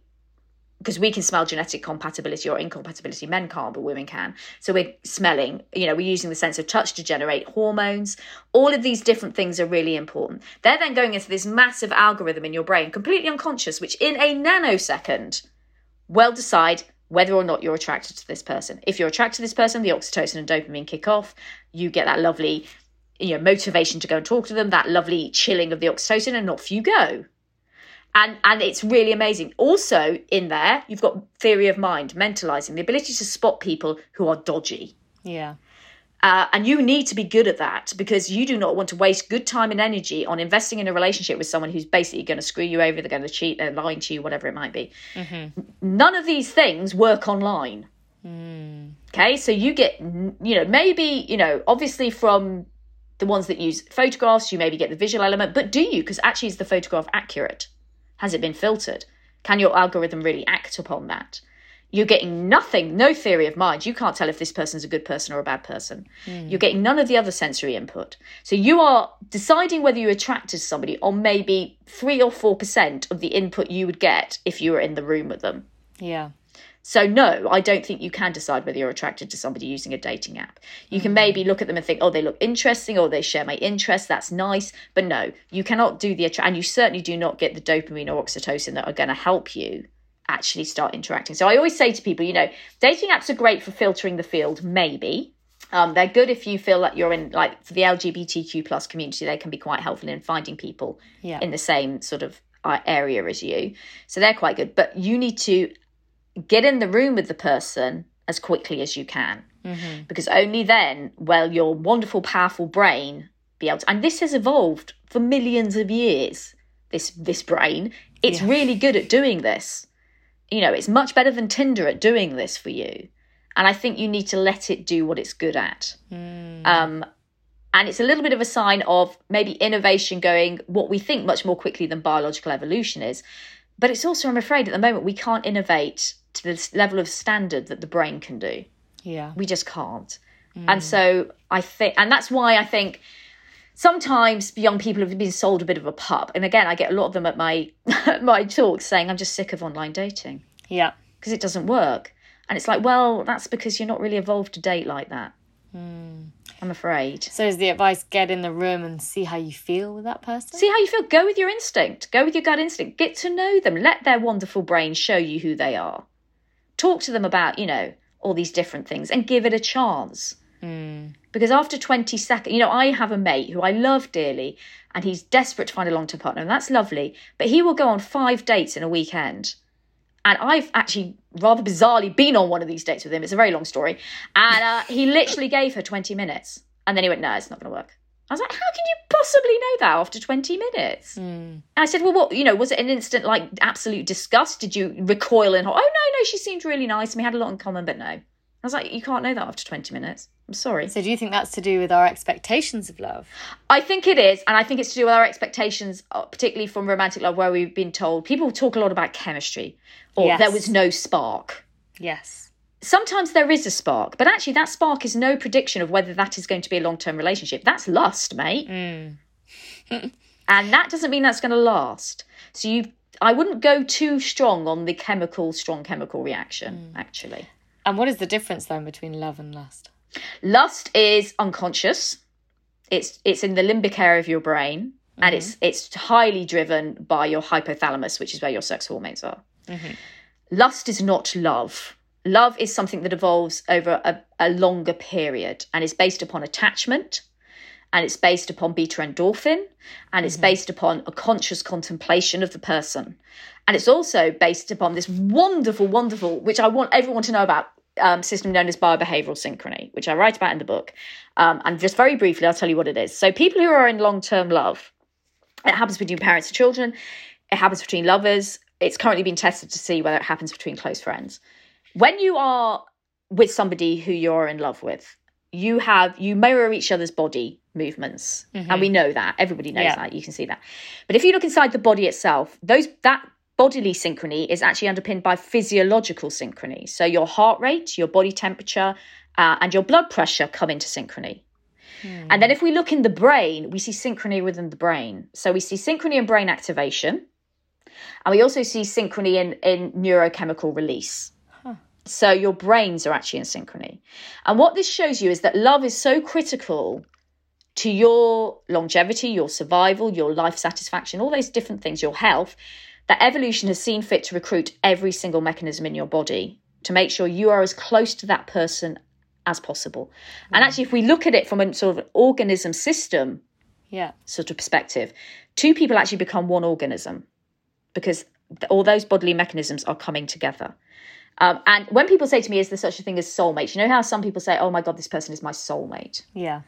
because we can smell genetic compatibility or incompatibility men can't but women can. So we're smelling you know we're using the sense of touch to generate hormones. All of these different things are really important. They're then going into this massive algorithm in your brain completely unconscious which in a nanosecond will decide whether or not you're attracted to this person. If you're attracted to this person the oxytocin and dopamine kick off. You get that lovely you know motivation to go and talk to them that lovely chilling of the oxytocin and off you go and and it's really amazing. Also in there you've got theory of mind mentalizing the ability to spot people who are dodgy. Yeah. Uh, and you need to be good at that because you do not want to waste good time and energy on investing in a relationship with someone who's basically going to screw you over they're going to cheat they're lying to you whatever it might be. Mm-hmm. none of these things work online. Mm. okay so you get you know maybe you know obviously from the ones that use photographs you maybe get the visual element but do you? Because actually is the photograph accurate has it been filtered? Can your algorithm really act upon that? You're getting nothing, no theory of mind. You can't tell if this person's a good person or a bad person. Mm. You're getting none of the other sensory input. So you are deciding whether you're attracted to somebody on maybe three or 4% of the input you would get if you were in the room with them. Yeah. So, no, I don't think you can decide whether you're attracted to somebody using a dating app. You can mm. maybe look at them and think, oh, they look interesting or they share my interests. That's nice. But no, you cannot do the, and you certainly do not get the dopamine or oxytocin that are going to help you actually start interacting. So, I always say to people, you know, dating apps are great for filtering the field, maybe. Um, they're good if you feel like you're in, like, for the LGBTQ plus community, they can be quite helpful in finding people yeah. in the same sort of uh, area as you. So they're quite good. But you need to get in the room with the person as quickly as you can. Mm-hmm. Because only then will your wonderful, powerful brain be able to. And this has evolved for millions of years. This this brain, it's yeah. really good at doing this. You know, it's much better than Tinder at doing this for you. And I think you need to let it do what it's good at. Mm. Um, and it's a little bit of a sign of maybe innovation going what we think much more quickly than biological evolution is. But it's also, I'm afraid, at the moment, we can't innovate to the level of standard that the brain can do. Yeah. We just can't. Mm. And so I think, and that's why I think sometimes young people have been sold a bit of a pup. And again, I get a lot of them at my [LAUGHS] my talks saying, I'm just sick of online dating. Yeah. Because it doesn't work. And it's like, well, that's because you're not really evolved to date like that. Mm. I'm afraid. So is the advice get in the room and see how you feel with that person? See how you feel. Go with your instinct. Go with your gut instinct. Get to know them. Let their wonderful brain show you who they are talk to them about, you know, all these different things and give it a chance. Mm. Because after 20 seconds, you know, I have a mate who I love dearly and he's desperate to find a long term partner, and that's lovely. But he will go on five dates in a weekend. And I've actually rather bizarrely been on one of these dates with him. It's a very long story. And uh, he literally gave her 20 minutes. And then he went, no, it's not going to work. I was like, how can you possibly know that after 20 minutes? Mm. I said, well, what, you know, was it an instant like absolute disgust? Did you recoil and, oh, no, no, she seemed really nice and we had a lot in common, but no. I was like, you can't know that after 20 minutes. I'm sorry. So, do you think that's to do with our expectations of love? I think it is. And I think it's to do with our expectations, uh, particularly from romantic love, where we've been told people talk a lot about chemistry or yes. there was no spark. Yes sometimes there is a spark, but actually that spark is no prediction of whether that is going to be a long term relationship. That's lust, mate. Mm. and that doesn't mean that's going to last. So you I wouldn't go too strong on the chemical strong chemical reaction mm. actually. And what is the difference then between love and lust? Lust is unconscious. It's it's in the limbic area of your brain mm-hmm. and it's it's highly driven by your hypothalamus, which is where your sex hormones are. Mm-hmm. Lust is not love love is something that evolves over a, a longer period and is based upon attachment and it's based upon beta endorphin and it's mm-hmm. based upon a conscious contemplation of the person. And it's also based upon this wonderful wonderful which i want everyone to know about um, system known as biobehavioral synchrony which i write about in the book. Um, and just very briefly i'll tell you what it is. So people who are in long-term love it happens between parents and children. It happens between lovers. It's currently been tested to see whether it happens between close friends when you are with somebody who you're in love with, you have you mirror each other's body movements. Mm-hmm. and we know that. Everybody knows yeah. that. You can see that. But if you look inside the body itself those that bodily synchrony is actually underpinned by physiological synchrony. So your heart rate your body temperature uh, and your blood pressure come into synchrony. Hmm. and then if we look in the brain we see synchrony within the brain. So we see synchrony in brain activation and we also see synchrony in in neurochemical release so your brains are actually in synchrony. And what this shows you is that love is so critical to your longevity, your survival, your life satisfaction, all those different things, your health, that evolution has seen fit to recruit every single mechanism in your body to make sure you are as close to that person as possible. And mm. actually, if we look at it from a sort of organism system yeah. sort of perspective, two people actually become one organism because all those bodily mechanisms are coming together. Um, and when people say to me, is there such a thing as soulmate? You know how some people say, oh my God, this person is my soulmate? Yeah.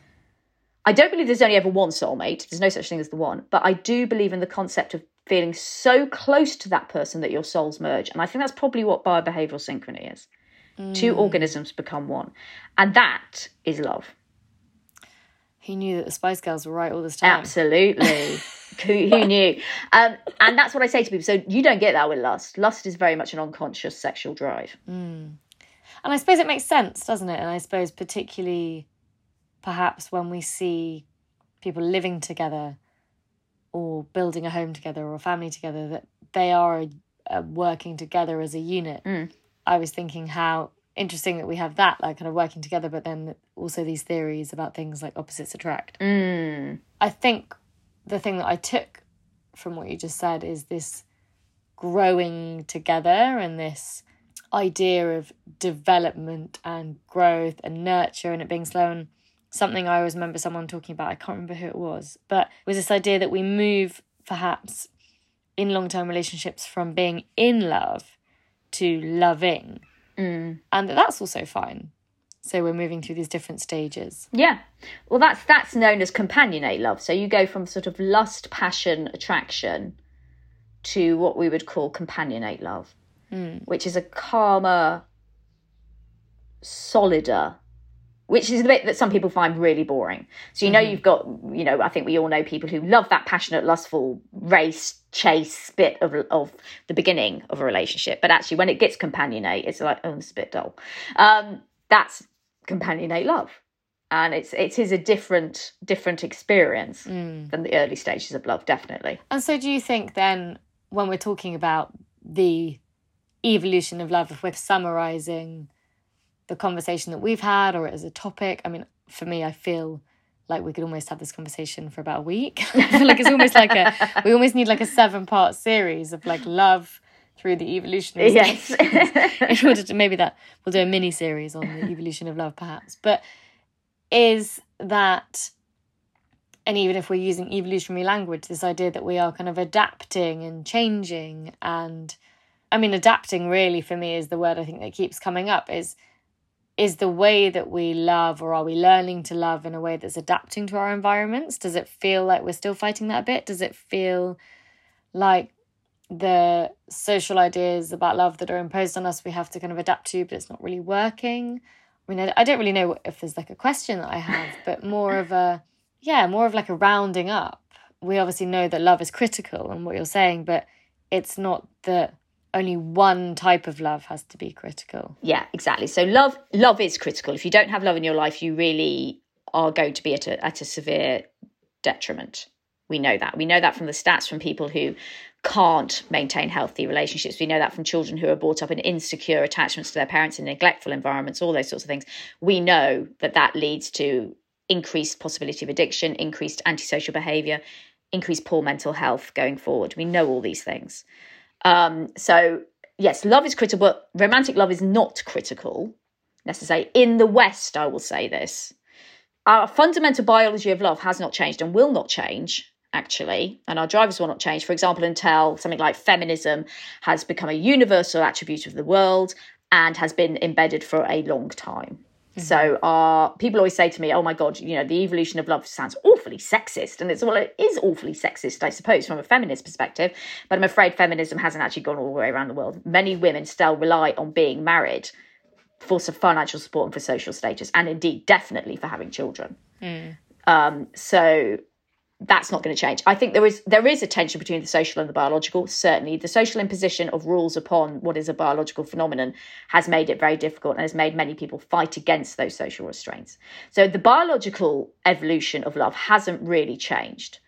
I don't believe there's only ever one soulmate. There's no such thing as the one. But I do believe in the concept of feeling so close to that person that your souls merge. And I think that's probably what biobehavioral synchrony is. Mm. Two organisms become one. And that is love. He knew that the Spice Girls were right all this time. Absolutely. [LAUGHS] who, who knew? Um, and that's what I say to people. So you don't get that with lust. Lust is very much an unconscious sexual drive. Mm. And I suppose it makes sense, doesn't it? And I suppose particularly perhaps when we see people living together or building a home together or a family together, that they are uh, working together as a unit. Mm. I was thinking how interesting that we have that, like kind of working together, but then also these theories about things like opposites attract. Mm. I think the thing that I took from what you just said is this growing together and this idea of development and growth and nurture and it being slow and something I always remember someone talking about, I can't remember who it was, but it was this idea that we move perhaps in long term relationships from being in love to loving. Mm. And that that's also fine. So we're moving through these different stages. Yeah. Well that's that's known as companionate love. So you go from sort of lust, passion, attraction to what we would call companionate love, mm. which is a calmer, solider which is the bit that some people find really boring. So you know mm-hmm. you've got, you know, I think we all know people who love that passionate, lustful race chase bit of of the beginning of a relationship, but actually when it gets companionate, it's like oh, it's a bit dull. Um, that's companionate love, and it's it is a different different experience mm. than the early stages of love, definitely. And so, do you think then when we're talking about the evolution of love, if we're summarizing the conversation that we've had or as a topic. I mean, for me, I feel like we could almost have this conversation for about a week. [LAUGHS] I feel like it's almost like a we almost need like a seven part series of like love through the evolution of yes. [LAUGHS] in order to maybe that we'll do a mini series on the evolution of love perhaps. But is that and even if we're using evolutionary language, this idea that we are kind of adapting and changing and I mean adapting really for me is the word I think that keeps coming up is is the way that we love or are we learning to love in a way that's adapting to our environments? Does it feel like we're still fighting that a bit? Does it feel like the social ideas about love that are imposed on us we have to kind of adapt to but it's not really working? I mean i, don't really know if there's like a question that i have but more of a yeah more of like a rounding up. We obviously know that love is critical and what you're saying but it's not that only one type of love has to be critical. Yeah, exactly. So love love is critical. If you don't have love in your life, you really are going to be at a at a severe detriment. We know that. We know that from the stats from people who can't maintain healthy relationships. We know that from children who are brought up in insecure attachments to their parents in neglectful environments, all those sorts of things. We know that that leads to increased possibility of addiction, increased antisocial behavior, increased poor mental health going forward. We know all these things. Um, so yes, love is critical, but romantic love is not critical necessarily. In the West, I will say this. Our fundamental biology of love has not changed and will not change, actually, and our drivers will not change, for example, until something like feminism has become a universal attribute of the world and has been embedded for a long time. So uh, people always say to me, "Oh my God, you know, the evolution of love sounds awfully sexist," and it's well, it is awfully sexist, I suppose, from a feminist perspective. But I'm afraid feminism hasn't actually gone all the way around the world. Many women still rely on being married for some financial support and for social status, and indeed, definitely for having children. Mm. Um, so that's not going to change. I think there is there is a tension between the social and the biological. Certainly, the social imposition of rules upon what is a biological phenomenon has made it very difficult and has made many people fight against those social restraints. So the biological evolution of love hasn't really changed.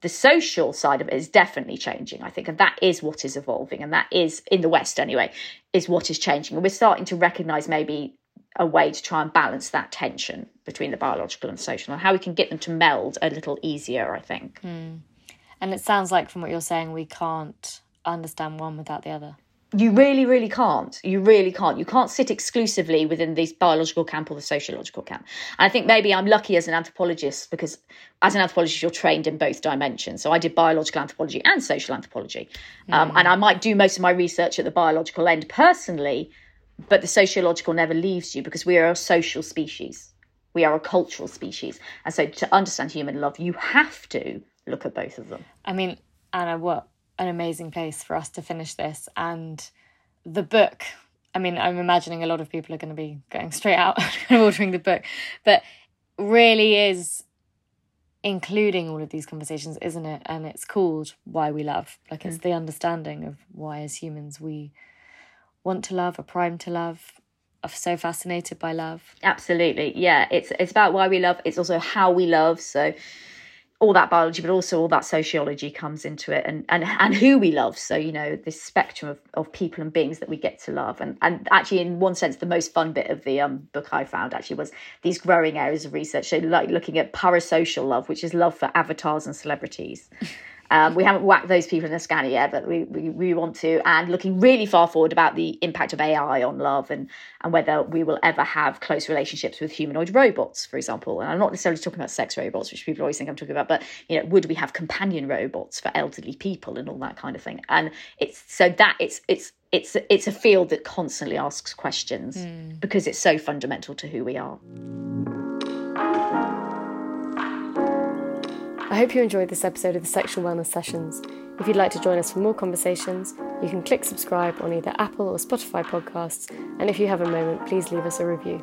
The social side of it is definitely changing, I think, and that is what is evolving, and that is in the West anyway, is what is changing. And we're starting to recognise maybe a way to try and balance that tension between the biological and social and how we can get them to meld a little easier, I think. Mm. And it sounds like from what you're saying, we can't understand one without the other. You really, really can't. You really can't. You can't sit exclusively within this biological camp or the sociological camp. And I think maybe I'm lucky as an anthropologist because as an anthropologist, you're trained in both dimensions. So I did biological anthropology and social anthropology. Mm. Um, and I might do most of my research at the biological end personally, but the sociological never leaves you because we are a social species. We are a cultural species. And so to understand human love, you have to look at both of them. I mean, Anna, what an amazing place for us to finish this. And the book, I mean, I'm imagining a lot of people are going to be going straight out [LAUGHS] and ordering the book, but really is including all of these conversations, isn't it? And it's called Why We Love. Like it's mm. the understanding of why, as humans, we want to love, are primed to love, so fascinated by love. Absolutely, yeah. It's it's about why we love. It's also how we love. So all that biology, but also all that sociology comes into it, and and and who we love. So you know this spectrum of, of people and beings that we get to love, and and actually in one sense the most fun bit of the um book I found actually was these growing areas of research. So like looking at parasocial love, which is love for avatars and celebrities. [LAUGHS] Um, we haven't whacked those people in the scanner yet, but we, we, we want to. And looking really far forward about the impact of AI on love and, and whether we will ever have close relationships with humanoid robots, for example. And I'm not necessarily talking about sex robots, which people always think I'm talking about, but you know, would we have companion robots for elderly people and all that kind of thing? And it's so that it's it's it's it's a field that constantly asks questions mm. because it's so fundamental to who we are. I hope you enjoyed this episode of the Sexual Wellness Sessions. If you'd like to join us for more conversations, you can click subscribe on either Apple or Spotify podcasts, and if you have a moment, please leave us a review.